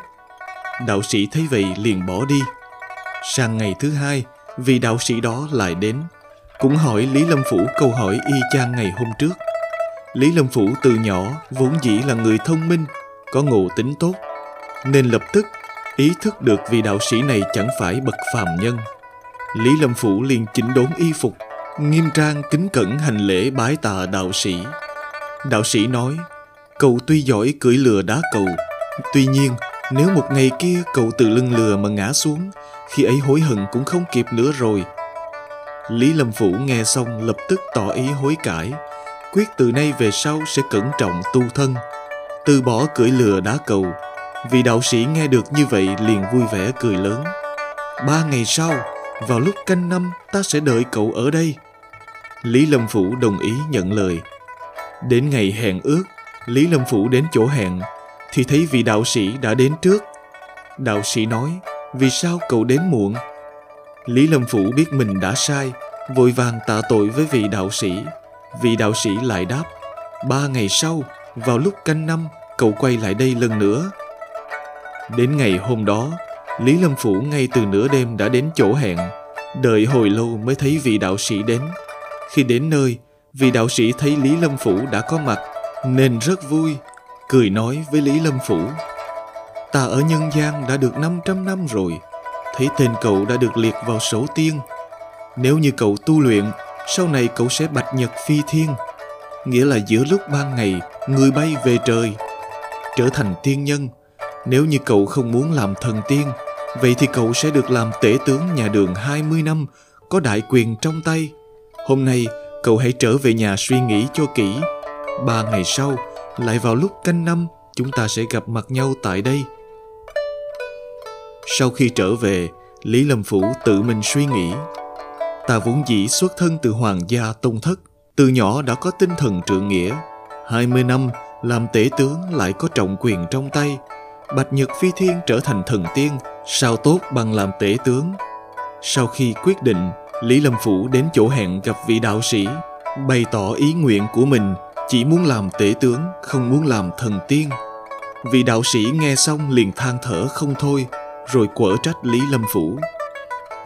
Đạo sĩ thấy vậy liền bỏ đi. Sang ngày thứ hai, vị đạo sĩ đó lại đến, cũng hỏi lý lâm phủ câu hỏi y chang ngày hôm trước. Lý lâm phủ từ nhỏ vốn dĩ là người thông minh, có ngộ tính tốt, nên lập tức ý thức được vị đạo sĩ này chẳng phải bậc phàm nhân. Lý Lâm Phủ liền chỉnh đốn y phục, nghiêm trang kính cẩn hành lễ bái tạ đạo sĩ. Đạo sĩ nói, cậu tuy giỏi cưỡi lừa đá cầu, tuy nhiên nếu một ngày kia cậu từ lưng lừa mà ngã xuống, khi ấy hối hận cũng không kịp nữa rồi. Lý Lâm Phủ nghe xong lập tức tỏ ý hối cải, quyết từ nay về sau sẽ cẩn trọng tu thân, từ bỏ cưỡi lừa đá cầu, Vị đạo sĩ nghe được như vậy liền vui vẻ cười lớn. Ba ngày sau, vào lúc canh năm ta sẽ đợi cậu ở đây. Lý Lâm Phủ đồng ý nhận lời. Đến ngày hẹn ước, Lý Lâm Phủ đến chỗ hẹn, thì thấy vị đạo sĩ đã đến trước. Đạo sĩ nói, vì sao cậu đến muộn? Lý Lâm Phủ biết mình đã sai, vội vàng tạ tội với vị đạo sĩ. Vị đạo sĩ lại đáp, ba ngày sau, vào lúc canh năm, cậu quay lại đây lần nữa. Đến ngày hôm đó, Lý Lâm Phủ ngay từ nửa đêm đã đến chỗ hẹn, đợi hồi lâu mới thấy vị đạo sĩ đến. Khi đến nơi, vị đạo sĩ thấy Lý Lâm Phủ đã có mặt, nên rất vui, cười nói với Lý Lâm Phủ. Ta ở nhân gian đã được 500 năm rồi, thấy tên cậu đã được liệt vào sổ tiên. Nếu như cậu tu luyện, sau này cậu sẽ bạch nhật phi thiên, nghĩa là giữa lúc ban ngày, người bay về trời, trở thành tiên nhân – nếu như cậu không muốn làm thần tiên, vậy thì cậu sẽ được làm tể tướng nhà đường 20 năm, có đại quyền trong tay. Hôm nay, cậu hãy trở về nhà suy nghĩ cho kỹ. Ba ngày sau, lại vào lúc canh năm, chúng ta sẽ gặp mặt nhau tại đây. Sau khi trở về, Lý Lâm Phủ tự mình suy nghĩ. Ta vốn dĩ xuất thân từ hoàng gia tông thất, từ nhỏ đã có tinh thần trượng nghĩa. 20 năm làm tể tướng lại có trọng quyền trong tay. Bạch Nhật Phi Thiên trở thành thần tiên, sao tốt bằng làm tể tướng. Sau khi quyết định, Lý Lâm Phủ đến chỗ hẹn gặp vị đạo sĩ, bày tỏ ý nguyện của mình chỉ muốn làm tể tướng, không muốn làm thần tiên. Vị đạo sĩ nghe xong liền than thở không thôi, rồi quở trách Lý Lâm Phủ.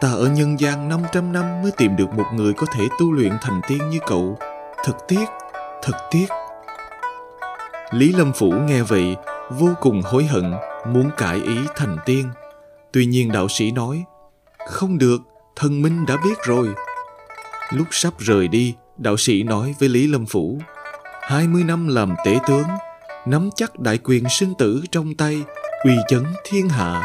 Ta ở nhân gian 500 năm mới tìm được một người có thể tu luyện thành tiên như cậu. Thật tiếc, thật tiếc. Lý Lâm Phủ nghe vậy, vô cùng hối hận, muốn cải ý thành tiên. Tuy nhiên đạo sĩ nói, không được, thần minh đã biết rồi. Lúc sắp rời đi, đạo sĩ nói với Lý Lâm Phủ, 20 năm làm tể tướng, nắm chắc đại quyền sinh tử trong tay, uy chấn thiên hạ.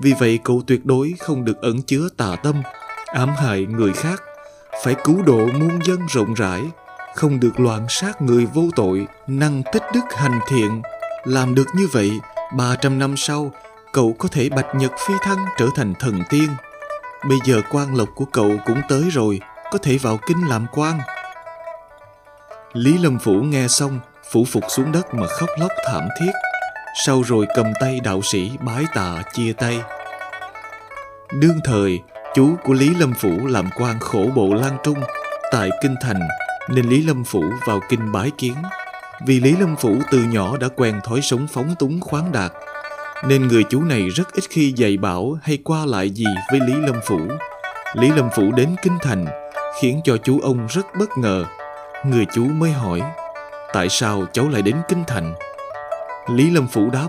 Vì vậy cậu tuyệt đối không được ẩn chứa tà tâm, ám hại người khác, phải cứu độ muôn dân rộng rãi, không được loạn sát người vô tội, năng tích đức hành thiện. Làm được như vậy, 300 năm sau, cậu có thể bạch nhật phi thăng trở thành thần tiên. Bây giờ quan lộc của cậu cũng tới rồi, có thể vào kinh làm quan. Lý Lâm Phủ nghe xong, phủ phục xuống đất mà khóc lóc thảm thiết. Sau rồi cầm tay đạo sĩ bái tạ chia tay. Đương thời, chú của Lý Lâm Phủ làm quan khổ bộ Lan Trung tại Kinh Thành, nên Lý Lâm Phủ vào kinh bái kiến. Vì Lý Lâm Phủ từ nhỏ đã quen thói sống phóng túng khoáng đạt, nên người chú này rất ít khi dạy bảo hay qua lại gì với Lý Lâm Phủ. Lý Lâm Phủ đến Kinh Thành, khiến cho chú ông rất bất ngờ. Người chú mới hỏi, tại sao cháu lại đến Kinh Thành? Lý Lâm Phủ đáp,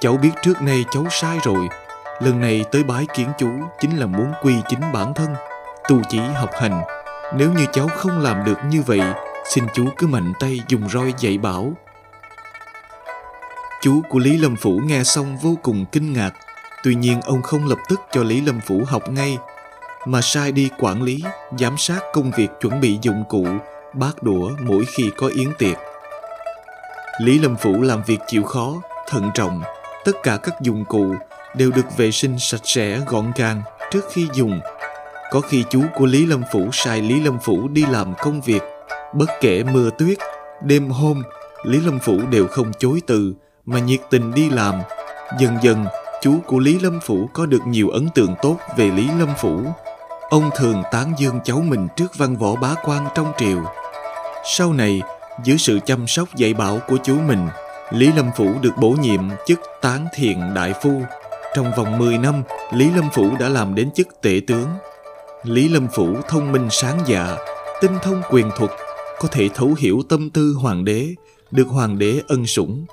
cháu biết trước nay cháu sai rồi. Lần này tới bái kiến chú chính là muốn quy chính bản thân, tu chỉ học hành. Nếu như cháu không làm được như vậy, xin chú cứ mạnh tay dùng roi dạy bảo. Chú của Lý Lâm Phủ nghe xong vô cùng kinh ngạc. Tuy nhiên ông không lập tức cho Lý Lâm Phủ học ngay, mà sai đi quản lý, giám sát công việc chuẩn bị dụng cụ, bát đũa mỗi khi có yến tiệc. Lý Lâm Phủ làm việc chịu khó, thận trọng, tất cả các dụng cụ đều được vệ sinh sạch sẽ gọn gàng trước khi dùng. Có khi chú của Lý Lâm Phủ sai Lý Lâm Phủ đi làm công việc, bất kể mưa tuyết, đêm hôm, Lý Lâm Phủ đều không chối từ mà nhiệt tình đi làm. Dần dần, chú của Lý Lâm Phủ có được nhiều ấn tượng tốt về Lý Lâm Phủ. Ông thường tán dương cháu mình trước văn võ bá quan trong triều. Sau này, dưới sự chăm sóc dạy bảo của chú mình, Lý Lâm Phủ được bổ nhiệm chức tán thiện đại phu. Trong vòng 10 năm, Lý Lâm Phủ đã làm đến chức tể tướng. Lý Lâm Phủ thông minh sáng dạ, tinh thông quyền thuật, có thể thấu hiểu tâm tư hoàng đế, được hoàng đế ân sủng.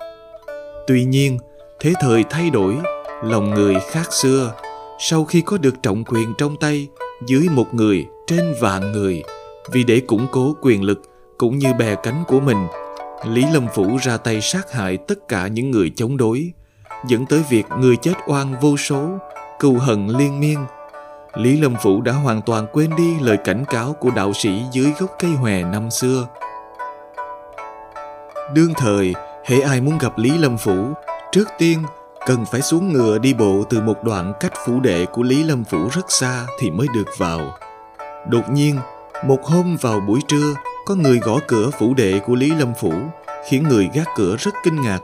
Tuy nhiên, thế thời thay đổi, lòng người khác xưa. Sau khi có được trọng quyền trong tay, dưới một người, trên vạn người, vì để củng cố quyền lực cũng như bè cánh của mình, Lý Lâm Phủ ra tay sát hại tất cả những người chống đối, dẫn tới việc người chết oan vô số, cừu hận liên miên. Lý Lâm Phủ đã hoàn toàn quên đi lời cảnh cáo của đạo sĩ dưới gốc cây hòe năm xưa. Đương thời, hễ ai muốn gặp Lý Lâm Phủ, trước tiên cần phải xuống ngựa đi bộ từ một đoạn cách phủ đệ của Lý Lâm Phủ rất xa thì mới được vào. Đột nhiên, một hôm vào buổi trưa, có người gõ cửa phủ đệ của Lý Lâm Phủ, khiến người gác cửa rất kinh ngạc.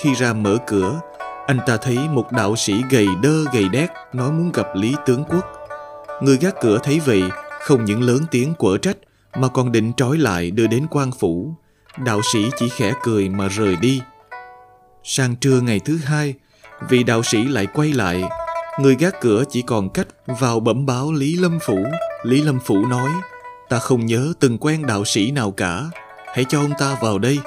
Khi ra mở cửa, anh ta thấy một đạo sĩ gầy đơ gầy đét nói muốn gặp Lý Tướng Quốc. Người gác cửa thấy vậy, không những lớn tiếng quở trách mà còn định trói lại đưa đến quan phủ. Đạo sĩ chỉ khẽ cười mà rời đi. Sang trưa ngày thứ hai, vị đạo sĩ lại quay lại. Người gác cửa chỉ còn cách vào bẩm báo Lý Lâm Phủ. Lý Lâm Phủ nói, ta không nhớ từng quen đạo sĩ nào cả, hãy cho ông ta vào đây.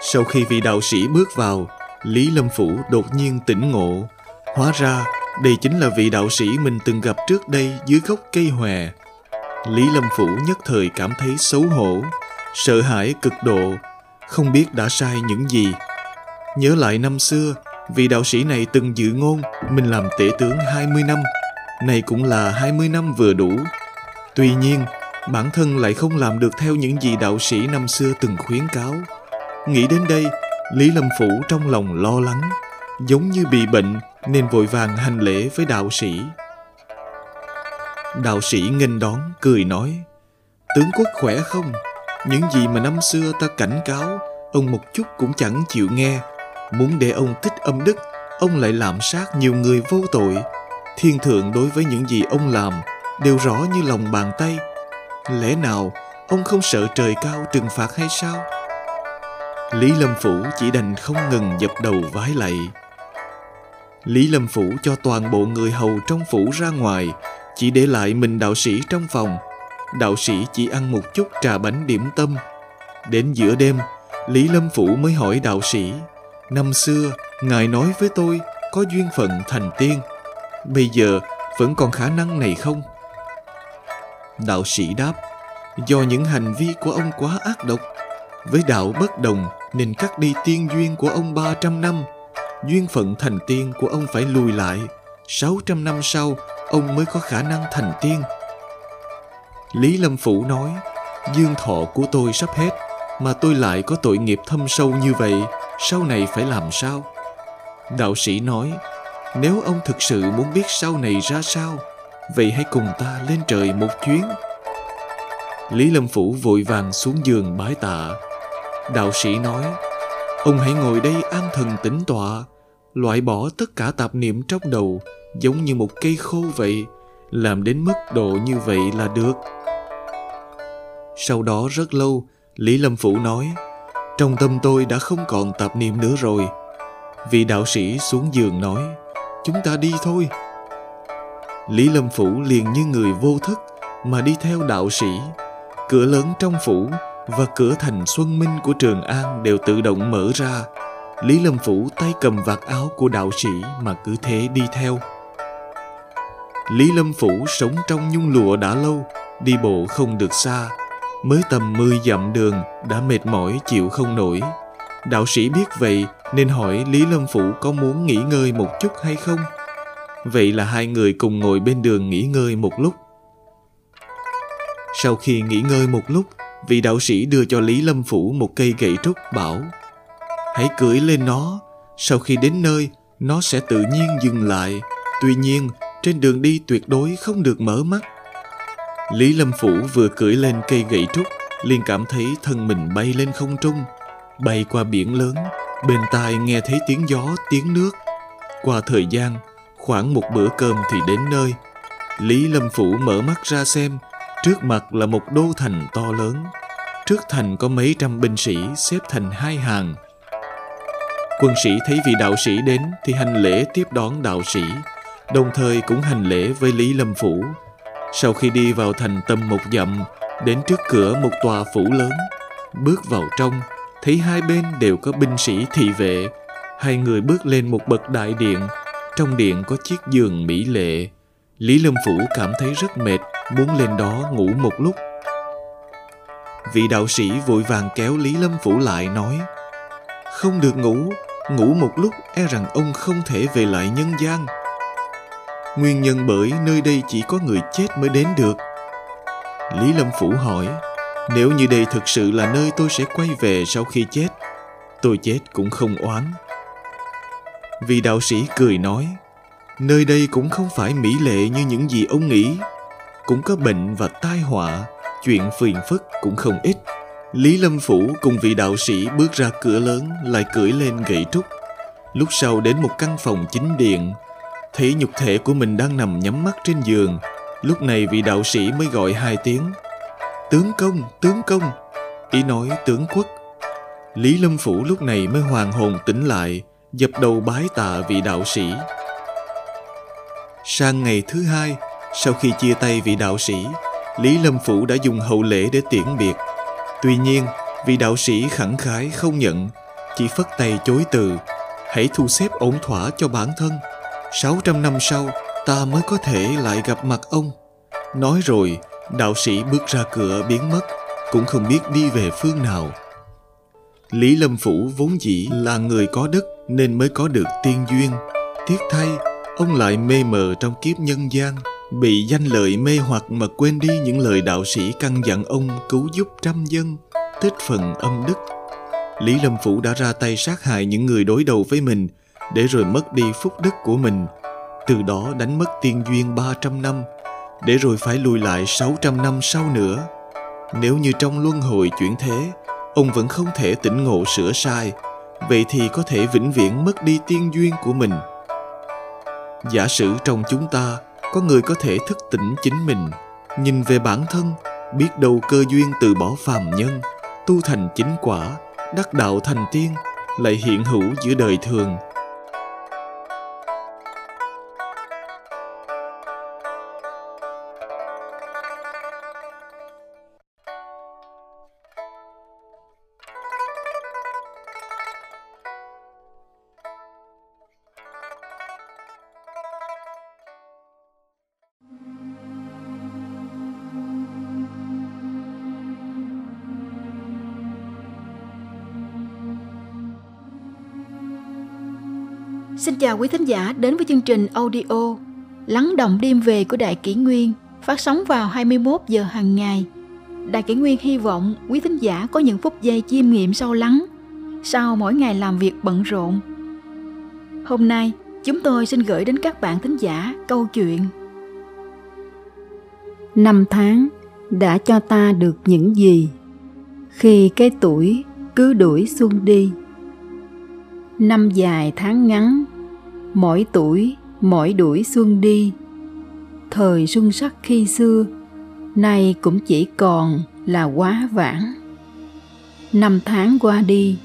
Sau khi vị đạo sĩ bước vào, Lý Lâm Phủ đột nhiên tỉnh ngộ. Hóa ra, đây chính là vị đạo sĩ mình từng gặp trước đây dưới gốc cây hòe. Lý Lâm Phủ nhất thời cảm thấy xấu hổ, sợ hãi cực độ, không biết đã sai những gì. Nhớ lại năm xưa, vị đạo sĩ này từng dự ngôn mình làm tể tướng 20 năm, này cũng là 20 năm vừa đủ. Tuy nhiên, bản thân lại không làm được theo những gì đạo sĩ năm xưa từng khuyến cáo. Nghĩ đến đây, Lý Lâm Phủ trong lòng lo lắng, giống như bị bệnh nên vội vàng hành lễ với đạo sĩ. Đạo sĩ nghênh đón, cười nói, Tướng quốc khỏe không? Những gì mà năm xưa ta cảnh cáo ông một chút cũng chẳng chịu nghe. Muốn để ông tích âm đức, ông lại lạm sát nhiều người vô tội. Thiên thượng đối với những gì ông làm đều rõ như lòng bàn tay. Lẽ nào ông không sợ trời cao trừng phạt hay sao? Lý Lâm Phủ chỉ đành không ngừng dập đầu vái lạy. Lý Lâm Phủ cho toàn bộ người hầu trong phủ ra ngoài, chỉ để lại mình đạo sĩ trong phòng. Đạo sĩ chỉ ăn một chút trà bánh điểm tâm. Đến giữa đêm, Lý Lâm Phủ mới hỏi đạo sĩ, năm xưa, Ngài nói với tôi có duyên phận thành tiên. Bây giờ vẫn còn khả năng này không? Đạo sĩ đáp, do những hành vi của ông quá ác độc, với đạo bất đồng nên cắt đi tiên duyên của ông 300 năm. Duyên phận thành tiên của ông phải lùi lại. 600 năm sau, ông mới có khả năng thành tiên. Lý Lâm Phủ nói, dương thọ của tôi sắp hết, mà tôi lại có tội nghiệp thâm sâu như vậy, sau này phải làm sao? Đạo sĩ nói, nếu ông thực sự muốn biết sau này ra sao, vậy hãy cùng ta lên trời một chuyến. Lý Lâm Phủ vội vàng xuống giường bái tạ. Đạo sĩ nói, ông hãy ngồi đây an thần tĩnh tọa, loại bỏ tất cả tạp niệm trong đầu, giống như một cây khô vậy, làm đến mức độ như vậy là được. Sau đó rất lâu, Lý Lâm Phủ nói, trong tâm tôi đã không còn tạp niệm nữa rồi. Vị đạo sĩ xuống giường nói, chúng ta đi thôi. Lý Lâm Phủ liền như người vô thức mà đi theo đạo sĩ. Cửa lớn trong phủ và cửa thành Xuân Minh của Trường An đều tự động mở ra. Lý Lâm Phủ tay cầm vạt áo của đạo sĩ mà cứ thế đi theo. Lý Lâm Phủ sống trong nhung lụa đã lâu, đi bộ không được xa. Mới tầm 10 dặm đường đã mệt mỏi chịu không nổi. Đạo sĩ biết vậy nên hỏi Lý Lâm Phủ có muốn nghỉ ngơi một chút hay không? Vậy là hai người cùng ngồi bên đường nghỉ ngơi một lúc. Sau khi nghỉ ngơi một lúc, vị đạo sĩ đưa cho Lý Lâm Phủ một cây gậy trúc bảo Hãy cưỡi lên nó, sau khi đến nơi, nó sẽ tự nhiên dừng lại. Tuy nhiên, trên đường đi tuyệt đối không được mở mắt. Lý Lâm Phủ vừa cưỡi lên cây gậy trúc, liền cảm thấy thân mình bay lên không trung, bay qua biển lớn, bên tai nghe thấy tiếng gió, tiếng nước. Qua thời gian, khoảng một bữa cơm thì đến nơi. Lý Lâm Phủ mở mắt ra xem, trước mặt là một đô thành to lớn. Trước thành có mấy trăm binh sĩ xếp thành hai hàng. Quân sĩ thấy vị đạo sĩ đến thì hành lễ tiếp đón đạo sĩ, đồng thời cũng hành lễ với Lý Lâm Phủ. Sau khi đi vào thành tâm một dặm, đến trước cửa một tòa phủ lớn, bước vào trong, thấy hai bên đều có binh sĩ thị vệ. Hai người bước lên một bậc đại điện, trong điện có chiếc giường mỹ lệ. Lý Lâm Phủ cảm thấy rất mệt, muốn lên đó ngủ một lúc. Vị đạo sĩ vội vàng kéo Lý Lâm Phủ lại nói Không được ngủ, ngủ một lúc e rằng ông không thể về lại nhân gian. Nguyên nhân bởi nơi đây chỉ có người chết mới đến được. Lý Lâm Phủ hỏi Nếu như đây thực sự là nơi tôi sẽ quay về sau khi chết Tôi chết cũng không oán Vị đạo sĩ cười nói Nơi đây cũng không phải mỹ lệ như những gì ông nghĩ. Cũng có bệnh và tai họa Chuyện phiền phức cũng không ít. Lý Lâm Phủ cùng vị đạo sĩ bước ra cửa lớn Lại cưỡi lên gậy trúc. Lúc sau đến một căn phòng chính điện Thấy nhục thể của mình đang nằm nhắm mắt trên giường. Lúc này vị đạo sĩ mới gọi hai tiếng. Tướng công, tướng công Ý nói tướng quốc. Lý Lâm Phủ lúc này mới hoàn hồn tỉnh lại Dập đầu bái tạ vị đạo sĩ. Sang ngày thứ hai Sau khi chia tay vị đạo sĩ Lý Lâm Phủ đã dùng hậu lễ để tiễn biệt Tuy nhiên vị đạo sĩ khẳng khái không nhận Chỉ phất tay chối từ Hãy thu xếp ổn thỏa cho bản thân 600 năm sau ta mới có thể lại gặp mặt ông. Nói rồi, đạo sĩ bước ra cửa biến mất, cũng không biết đi về phương nào. Lý Lâm Phủ vốn dĩ là người có đức nên mới có được tiên duyên. Tiếc thay, ông lại mê mờ trong kiếp nhân gian, bị danh lợi mê hoặc mà quên đi những lời đạo sĩ căn dặn ông cứu giúp trăm dân, tích phần âm đức. Lý Lâm Phủ đã ra tay sát hại những người đối đầu với mình để rồi mất đi phúc đức của mình từ đó đánh mất tiên duyên 300 năm, để rồi phải lùi lại 600 năm sau nữa. Nếu như trong luân hồi chuyển thế, ông vẫn không thể tỉnh ngộ sửa sai vậy thì có thể vĩnh viễn mất đi tiên duyên của mình giả sử trong chúng ta, có người có thể thức tỉnh chính mình, nhìn về bản thân, biết đâu cơ duyên từ bỏ phàm nhân, tu thành chính quả, đắc đạo thành tiên, lại hiện hữu giữa đời thường. Xin chào quý thính giả đến với chương trình audio Lắng động đêm về của Đại Kỷ Nguyên phát sóng vào 21 giờ hàng ngày. Đại Kỷ Nguyên hy vọng quý thính giả có những phút giây chiêm nghiệm sâu lắng sau mỗi ngày làm việc bận rộn. Hôm nay, chúng tôi xin gửi đến các bạn thính giả câu chuyện Năm tháng đã cho ta được những gì khi cái tuổi cứ đuổi xuân đi năm dài tháng ngắn mỗi tuổi, mỗi đuổi xuân đi. Thời xuân sắc khi xưa, nay cũng chỉ còn là quá vãng. Năm tháng qua đi,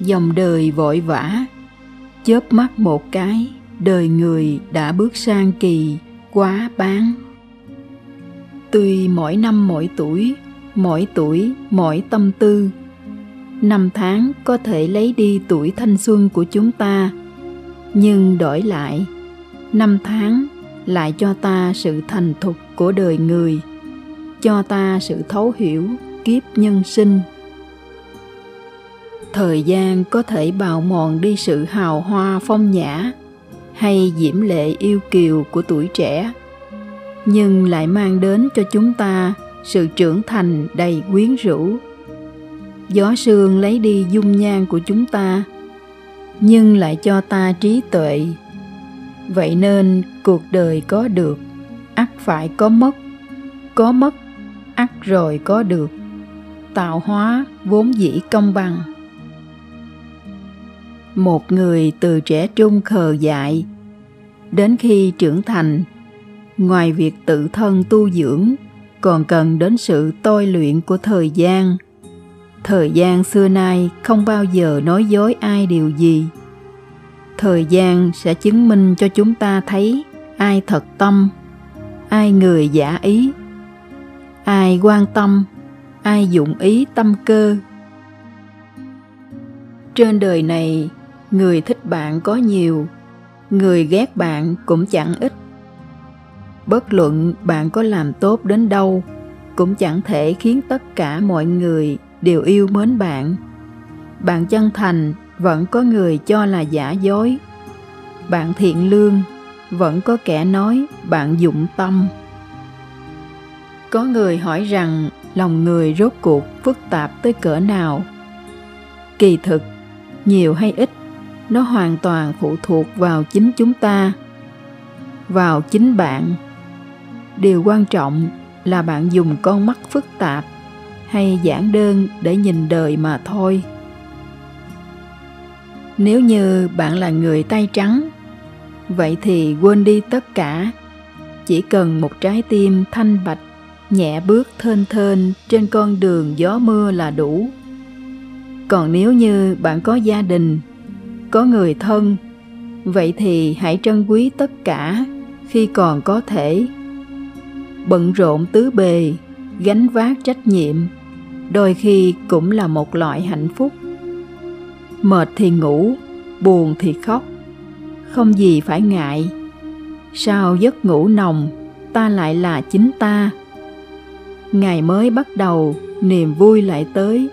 dòng đời vội vã, chớp mắt một cái, đời người đã bước sang kỳ, quá bán. Tuy mỗi năm mỗi tuổi mỗi tuổi, mỗi tâm tư, năm tháng có thể lấy đi tuổi thanh xuân của chúng ta nhưng đổi lại, năm tháng lại cho ta sự thành thục của đời người, cho ta sự thấu hiểu kiếp nhân sinh. Thời gian có thể bào mòn đi sự hào hoa phong nhã hay diễm lệ yêu kiều của tuổi trẻ, nhưng lại mang đến cho chúng ta sự trưởng thành đầy quyến rũ. Gió sương lấy đi dung nhan của chúng ta nhưng lại cho ta trí tuệ. Vậy nên cuộc đời có được, ắt phải có mất. Có mất, ắt rồi có được. Tạo hóa vốn dĩ công bằng. Một người từ trẻ trung khờ dại, đến khi trưởng thành, ngoài việc tự thân tu dưỡng, còn cần đến sự tôi luyện của thời gian thời gian xưa nay không bao giờ nói dối ai điều gì. Thời gian sẽ chứng minh cho chúng ta thấy ai thật tâm, ai người giả ý, ai quan tâm, ai dụng ý tâm cơ. Trên đời này, người thích bạn có nhiều, người ghét bạn cũng chẳng ít. Bất luận bạn có làm tốt đến đâu, cũng chẳng thể khiến tất cả mọi người đều yêu mến bạn. Bạn chân thành vẫn có người cho là giả dối. Bạn thiện lương vẫn có kẻ nói bạn dụng tâm. Có người hỏi rằng lòng người rốt cuộc phức tạp tới cỡ nào? Kỳ thực, nhiều hay ít, nó hoàn toàn phụ thuộc vào chính chúng ta, vào chính bạn. Điều quan trọng là bạn dùng con mắt phức tạp hay giản đơn để nhìn đời mà thôi. Nếu như bạn là người tay trắng, vậy thì quên đi tất cả. Chỉ cần một trái tim thanh bạch, nhẹ bước thênh thênh trên con đường gió mưa là đủ. Còn nếu như bạn có gia đình, có người thân, vậy thì hãy trân quý tất cả khi còn có thể. Bận rộn tứ bề, gánh vác trách nhiệm đôi khi cũng là một loại hạnh phúc. Mệt thì ngủ, buồn thì khóc. Không gì phải ngại. Sau giấc ngủ nồng, ta lại là chính ta. Ngày mới bắt đầu, niềm vui lại tới.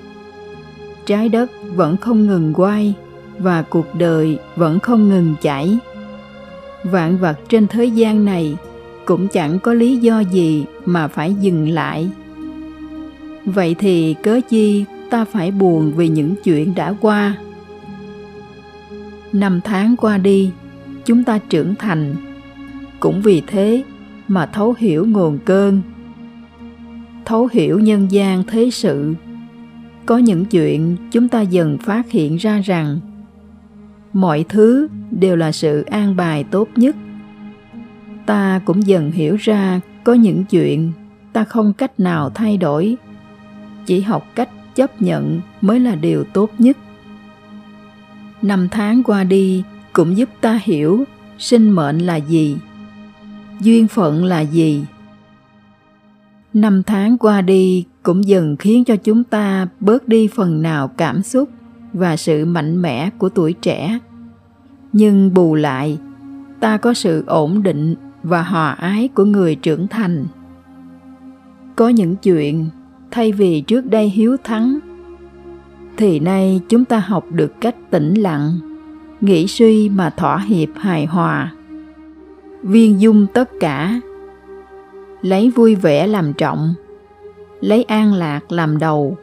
Trái đất vẫn không ngừng quay và cuộc đời vẫn không ngừng chảy. Vạn vật trên thế gian này cũng chẳng có lý do gì mà phải dừng lại vậy thì cớ chi ta phải buồn vì những chuyện đã qua? Năm tháng qua đi, chúng ta trưởng thành. Cũng vì thế mà thấu hiểu nguồn cơn. Thấu hiểu nhân gian thế sự. Có những chuyện chúng ta dần phát hiện ra rằng mọi thứ đều là sự an bài tốt nhất. Ta cũng dần hiểu ra có những chuyện ta không cách nào thay đổi chỉ học cách chấp nhận mới là điều tốt nhất. Năm tháng qua đi, cũng giúp ta hiểu sinh mệnh là gì, duyên phận là gì. Năm tháng qua đi cũng dần khiến cho chúng ta bớt đi phần nào cảm xúc và sự mạnh mẽ của tuổi trẻ. Nhưng bù lại, ta có sự ổn định và hòa ái của người trưởng thành. Có những chuyện thay vì trước đây hiếu thắng. Thì nay chúng ta học được cách tĩnh lặng, nghĩ suy mà thỏa hiệp hài hòa. Viên dung tất cả. Lấy vui vẻ làm trọng, lấy an lạc làm đầu.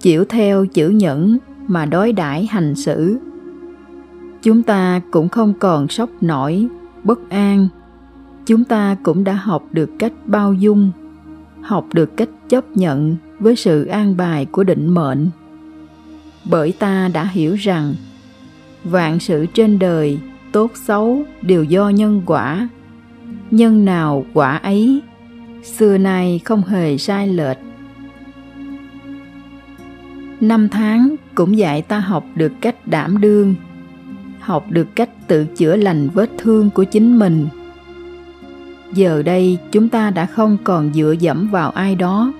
Chịu theo chữ nhẫn mà đối đãi hành xử. Chúng ta cũng không còn sốc nổi, bất an. Chúng ta cũng đã học được cách bao dung học được cách chấp nhận với sự an bài của định mệnh. Bởi ta đã hiểu rằng, vạn sự trên đời tốt xấu đều do nhân quả. Nhân nào quả ấy, xưa nay không hề sai lệch. Năm tháng cũng dạy ta học được cách đảm đương, học được cách tự chữa lành vết thương của chính mình giờ đây chúng ta đã không còn dựa dẫm vào ai đó.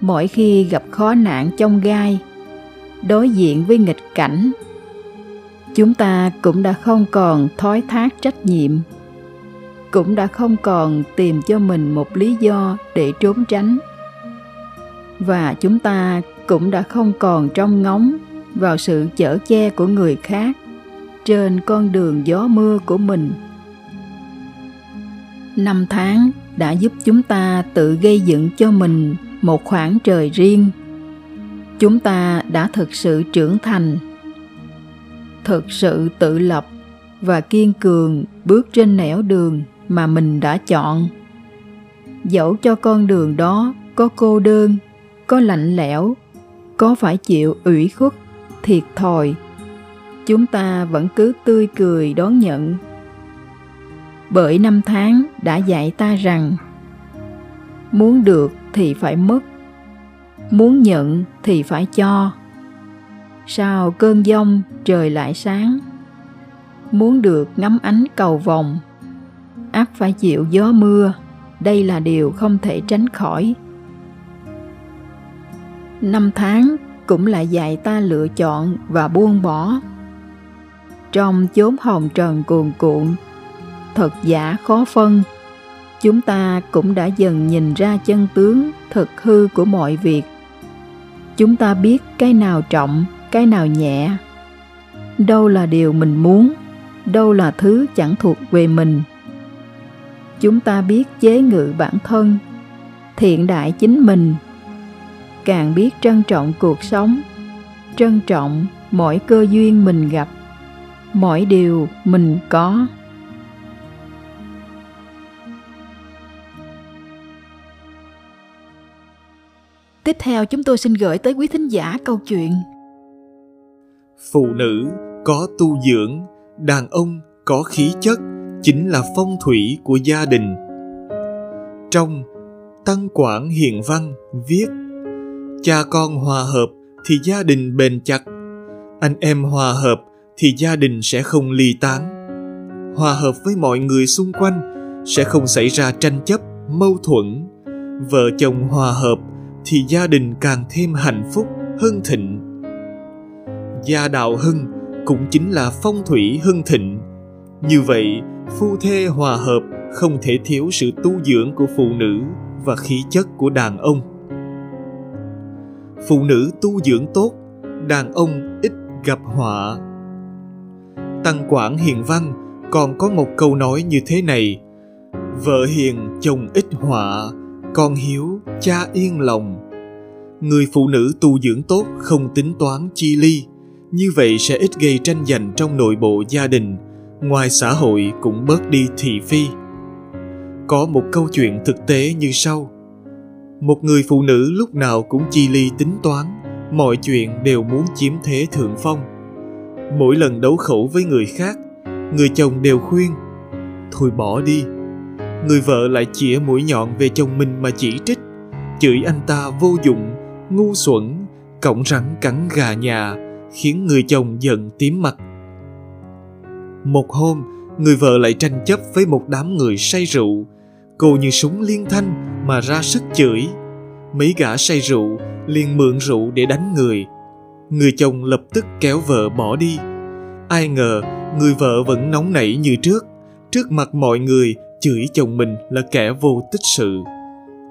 Mỗi khi gặp khó nạn trong gai, đối diện với nghịch cảnh, chúng ta cũng đã không còn thói thác trách nhiệm, cũng đã không còn tìm cho mình một lý do để trốn tránh. Và chúng ta cũng đã không còn trông ngóng vào sự chở che của người khác trên con đường gió mưa của mình năm tháng đã giúp chúng ta tự gây dựng cho mình một khoảng trời riêng. Chúng ta đã thực sự trưởng thành, thực sự tự lập và kiên cường bước trên nẻo đường mà mình đã chọn. Dẫu cho con đường đó có cô đơn, có lạnh lẽo, có phải chịu ủy khuất, thiệt thòi, chúng ta vẫn cứ tươi cười đón nhận bởi năm tháng đã dạy ta rằng, muốn được thì phải mất, muốn nhận thì phải cho. Sau cơn giông trời lại sáng, muốn được ngắm ánh cầu vồng, ắt phải chịu gió mưa, đây là điều không thể tránh khỏi. Năm tháng cũng lại dạy ta lựa chọn và buông bỏ. Trong chốn hồng trần cuồn cuộn thật giả khó phân. Chúng ta cũng đã dần nhìn ra chân tướng, thực hư của mọi việc. Chúng ta biết cái nào trọng, cái nào nhẹ. Đâu là điều mình muốn, đâu là thứ chẳng thuộc về mình. Chúng ta biết chế ngự bản thân, thiện đại chính mình. Càng biết trân trọng cuộc sống, trân trọng mỗi cơ duyên mình gặp, mọi điều mình có. Tiếp theo chúng tôi xin gửi tới quý thính giả câu chuyện Phụ nữ có tu dưỡng, đàn ông có khí chất chính là phong thủy của gia đình. Trong Tăng Quảng Hiền Văn viết Cha con hòa hợp thì gia đình bền chặt, anh em hòa hợp thì gia đình sẽ không ly tán. Hòa hợp với mọi người xung quanh sẽ không xảy ra tranh chấp, mâu thuẫn. Vợ chồng hòa hợp thì gia đình càng thêm hạnh phúc, hưng thịnh. Gia đạo hưng cũng chính là phong thủy hưng thịnh. Như vậy, phu thê hòa hợp không thể thiếu sự tu dưỡng của phụ nữ và khí chất của đàn ông. Phụ nữ tu dưỡng tốt, đàn ông ít gặp họa. Tăng Quảng Hiền Văn còn có một câu nói như thế này: Vợ hiền chồng ít họa, con hiếu, cha yên lòng. Người phụ nữ tu dưỡng tốt không tính toán chi ly, như vậy sẽ ít gây tranh giành trong nội bộ gia đình, ngoài xã hội cũng bớt đi thị phi. Có một câu chuyện thực tế như sau. Một người phụ nữ lúc nào cũng chi ly tính toán, mọi chuyện đều muốn chiếm thế thượng phong. Mỗi lần đấu khẩu với người khác, người chồng đều khuyên, thôi bỏ đi người vợ lại chĩa mũi nhọn về chồng mình mà chỉ trích. Chửi anh ta vô dụng, ngu xuẩn cổng rắn cắn gà nhà, khiến người chồng giận tím mặt. Một hôm, người vợ lại tranh chấp với một đám người say rượu. Cô như súng liên thanh mà ra sức chửi. Mấy gã say rượu liền mượn rượu để đánh người. Người chồng lập tức kéo vợ bỏ đi. Ai ngờ, người vợ vẫn nóng nảy như trước. Trước mặt mọi người chửi chồng mình là kẻ vô tích sự.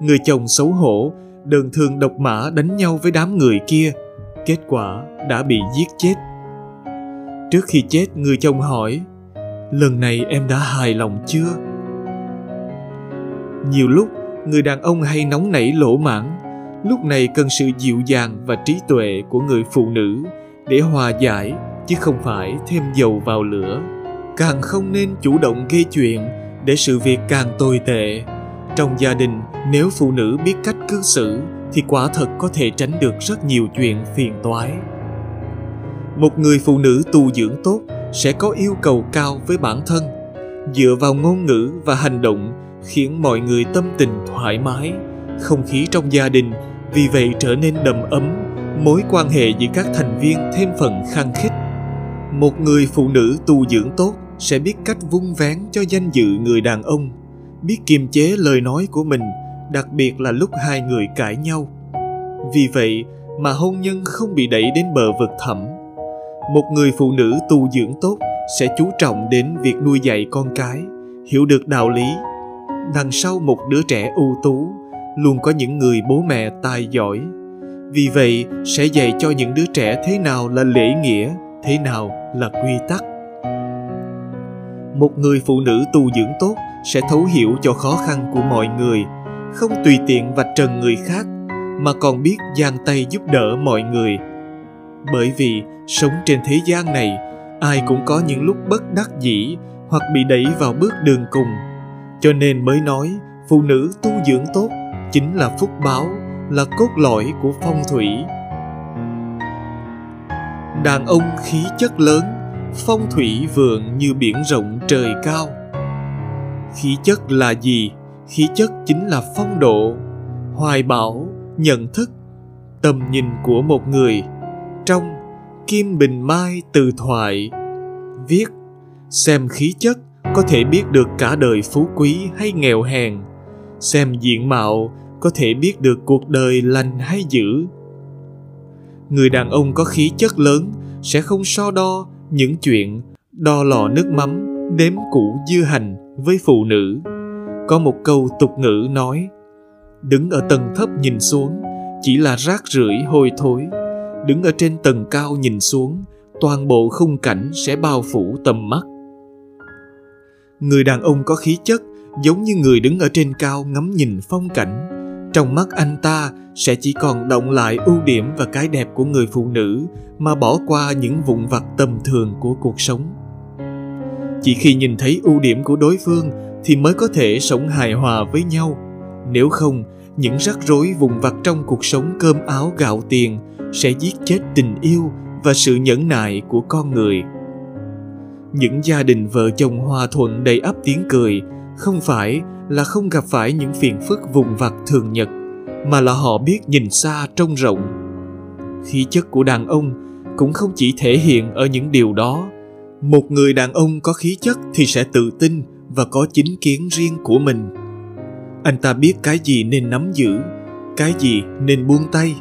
Người chồng xấu hổ, đơn thương độc mã đánh nhau với đám người kia, kết quả đã bị giết chết. Trước khi chết, người chồng hỏi, lần này em đã hài lòng chưa? Nhiều lúc, người đàn ông hay nóng nảy lỗ mãn, lúc này cần sự dịu dàng và trí tuệ của người phụ nữ để hòa giải, chứ không phải thêm dầu vào lửa. Càng không nên chủ động gây chuyện để sự việc càng tồi tệ. Trong gia đình, nếu phụ nữ biết cách cư xử, thì quả thật có thể tránh được rất nhiều chuyện phiền toái. Một người phụ nữ tu dưỡng tốt sẽ có yêu cầu cao với bản thân, dựa vào ngôn ngữ và hành động, khiến mọi người tâm tình thoải mái, không khí trong gia đình. Vì vậy trở nên đầm ấm, mối quan hệ giữa các thành viên thêm phần khăng khít. Một người phụ nữ tu dưỡng tốt sẽ biết cách vung vén cho danh dự người đàn ông, biết kiềm chế lời nói của mình, đặc biệt là lúc hai người cãi nhau. Vì vậy mà hôn nhân không bị đẩy đến bờ vực thẳm. Một người phụ nữ tu dưỡng tốt sẽ chú trọng đến việc nuôi dạy con cái, hiểu được đạo lý. Đằng sau một đứa trẻ ưu tú, luôn có những người bố mẹ tài giỏi. Vì vậy sẽ dạy cho những đứa trẻ thế nào là lễ nghĩa, thế nào là quy tắc một người phụ nữ tu dưỡng tốt sẽ thấu hiểu cho khó khăn của mọi người, không tùy tiện vạch trần người khác, mà còn biết giang tay giúp đỡ mọi người. Bởi vì sống trên thế gian này, ai cũng có những lúc bất đắc dĩ hoặc bị đẩy vào bước đường cùng. Cho nên mới nói, phụ nữ tu dưỡng tốt chính là phúc báo, là cốt lõi của phong thủy. Đàn ông khí chất lớn phong thủy vượng như biển rộng trời cao. Khí chất là gì? Khí chất chính là phong độ. Hoài bão, nhận thức, tầm nhìn của một người. Trong, kim bình mai từ thoại, viết, xem khí chất, có thể biết được cả đời phú quý hay nghèo hèn. Xem diện mạo, có thể biết được cuộc đời lành hay dữ. Người đàn ông có khí chất lớn sẽ không so đo những chuyện đo lò nước mắm đếm củ dưa hành với phụ nữ. Có một câu tục ngữ nói, đứng ở tầng thấp nhìn xuống chỉ là rác rưởi hôi thối. Đứng ở trên tầng cao nhìn xuống, toàn bộ khung cảnh sẽ bao phủ tầm mắt. Người đàn ông có khí chất giống như người đứng ở trên cao ngắm nhìn phong cảnh trong mắt anh ta, sẽ chỉ còn động lại ưu điểm và cái đẹp của người phụ nữ, mà bỏ qua những vụn vặt tầm thường của cuộc sống. Chỉ khi nhìn thấy ưu điểm của đối phương thì mới có thể sống hài hòa với nhau. Nếu không, những rắc rối vụn vặt trong cuộc sống cơm áo gạo tiền sẽ giết chết tình yêu và sự nhẫn nại của con người. Những gia đình vợ chồng hòa thuận đầy ắp tiếng cười không phải là không gặp phải những phiền phức vùng vặt thường nhật, mà là họ biết nhìn xa trông rộng. Khí chất của đàn ông cũng không chỉ thể hiện ở những điều đó. Một người đàn ông có khí chất thì sẽ tự tin và có chính kiến riêng của mình. Anh ta biết cái gì nên nắm giữ, cái gì nên buông tay.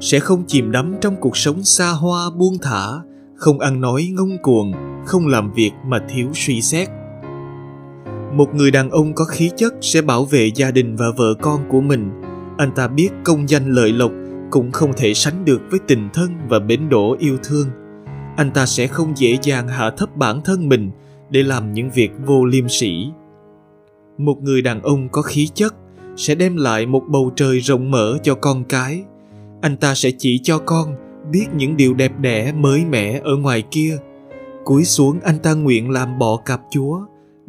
Sẽ không chìm đắm trong cuộc sống xa hoa buông thả, không ăn nói ngông cuồng, không làm việc mà thiếu suy xét một người đàn ông có khí chất sẽ bảo vệ gia đình và vợ con của mình. Anh ta biết công danh lợi lộc cũng không thể sánh được với tình thân và bến đỗ yêu thương. Anh ta sẽ không dễ dàng hạ thấp bản thân mình để làm những việc vô liêm sỉ. Một người đàn ông có khí chất sẽ đem lại một bầu trời rộng mở cho con cái. Anh ta sẽ chỉ cho con biết những điều đẹp đẽ, mới mẻ ở ngoài kia. Cúi xuống anh ta nguyện làm bọ cạp chúa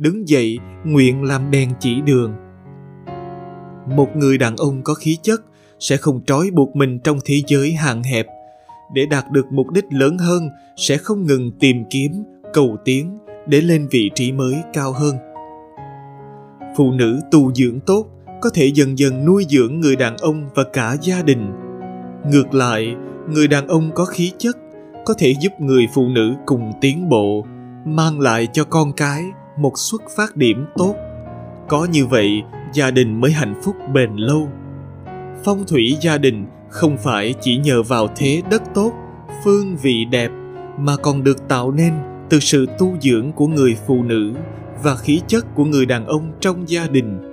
đứng dậy, nguyện làm đèn chỉ đường. Một người đàn ông có khí chất sẽ không trói buộc mình trong thế giới hạn hẹp. Để đạt được mục đích lớn hơn, sẽ không ngừng tìm kiếm, cầu tiến để lên vị trí mới cao hơn. Phụ nữ tu dưỡng tốt có thể dần dần nuôi dưỡng người đàn ông và cả gia đình. Ngược lại, người đàn ông có khí chất có thể giúp người phụ nữ cùng tiến bộ, mang lại cho con cái một xuất phát điểm tốt. Có như vậy, gia đình mới hạnh phúc bền lâu. Phong thủy gia đình không phải chỉ nhờ vào thế đất tốt, phương vị đẹp mà còn được tạo nên từ sự tu dưỡng của người phụ nữ và khí chất của người đàn ông trong gia đình.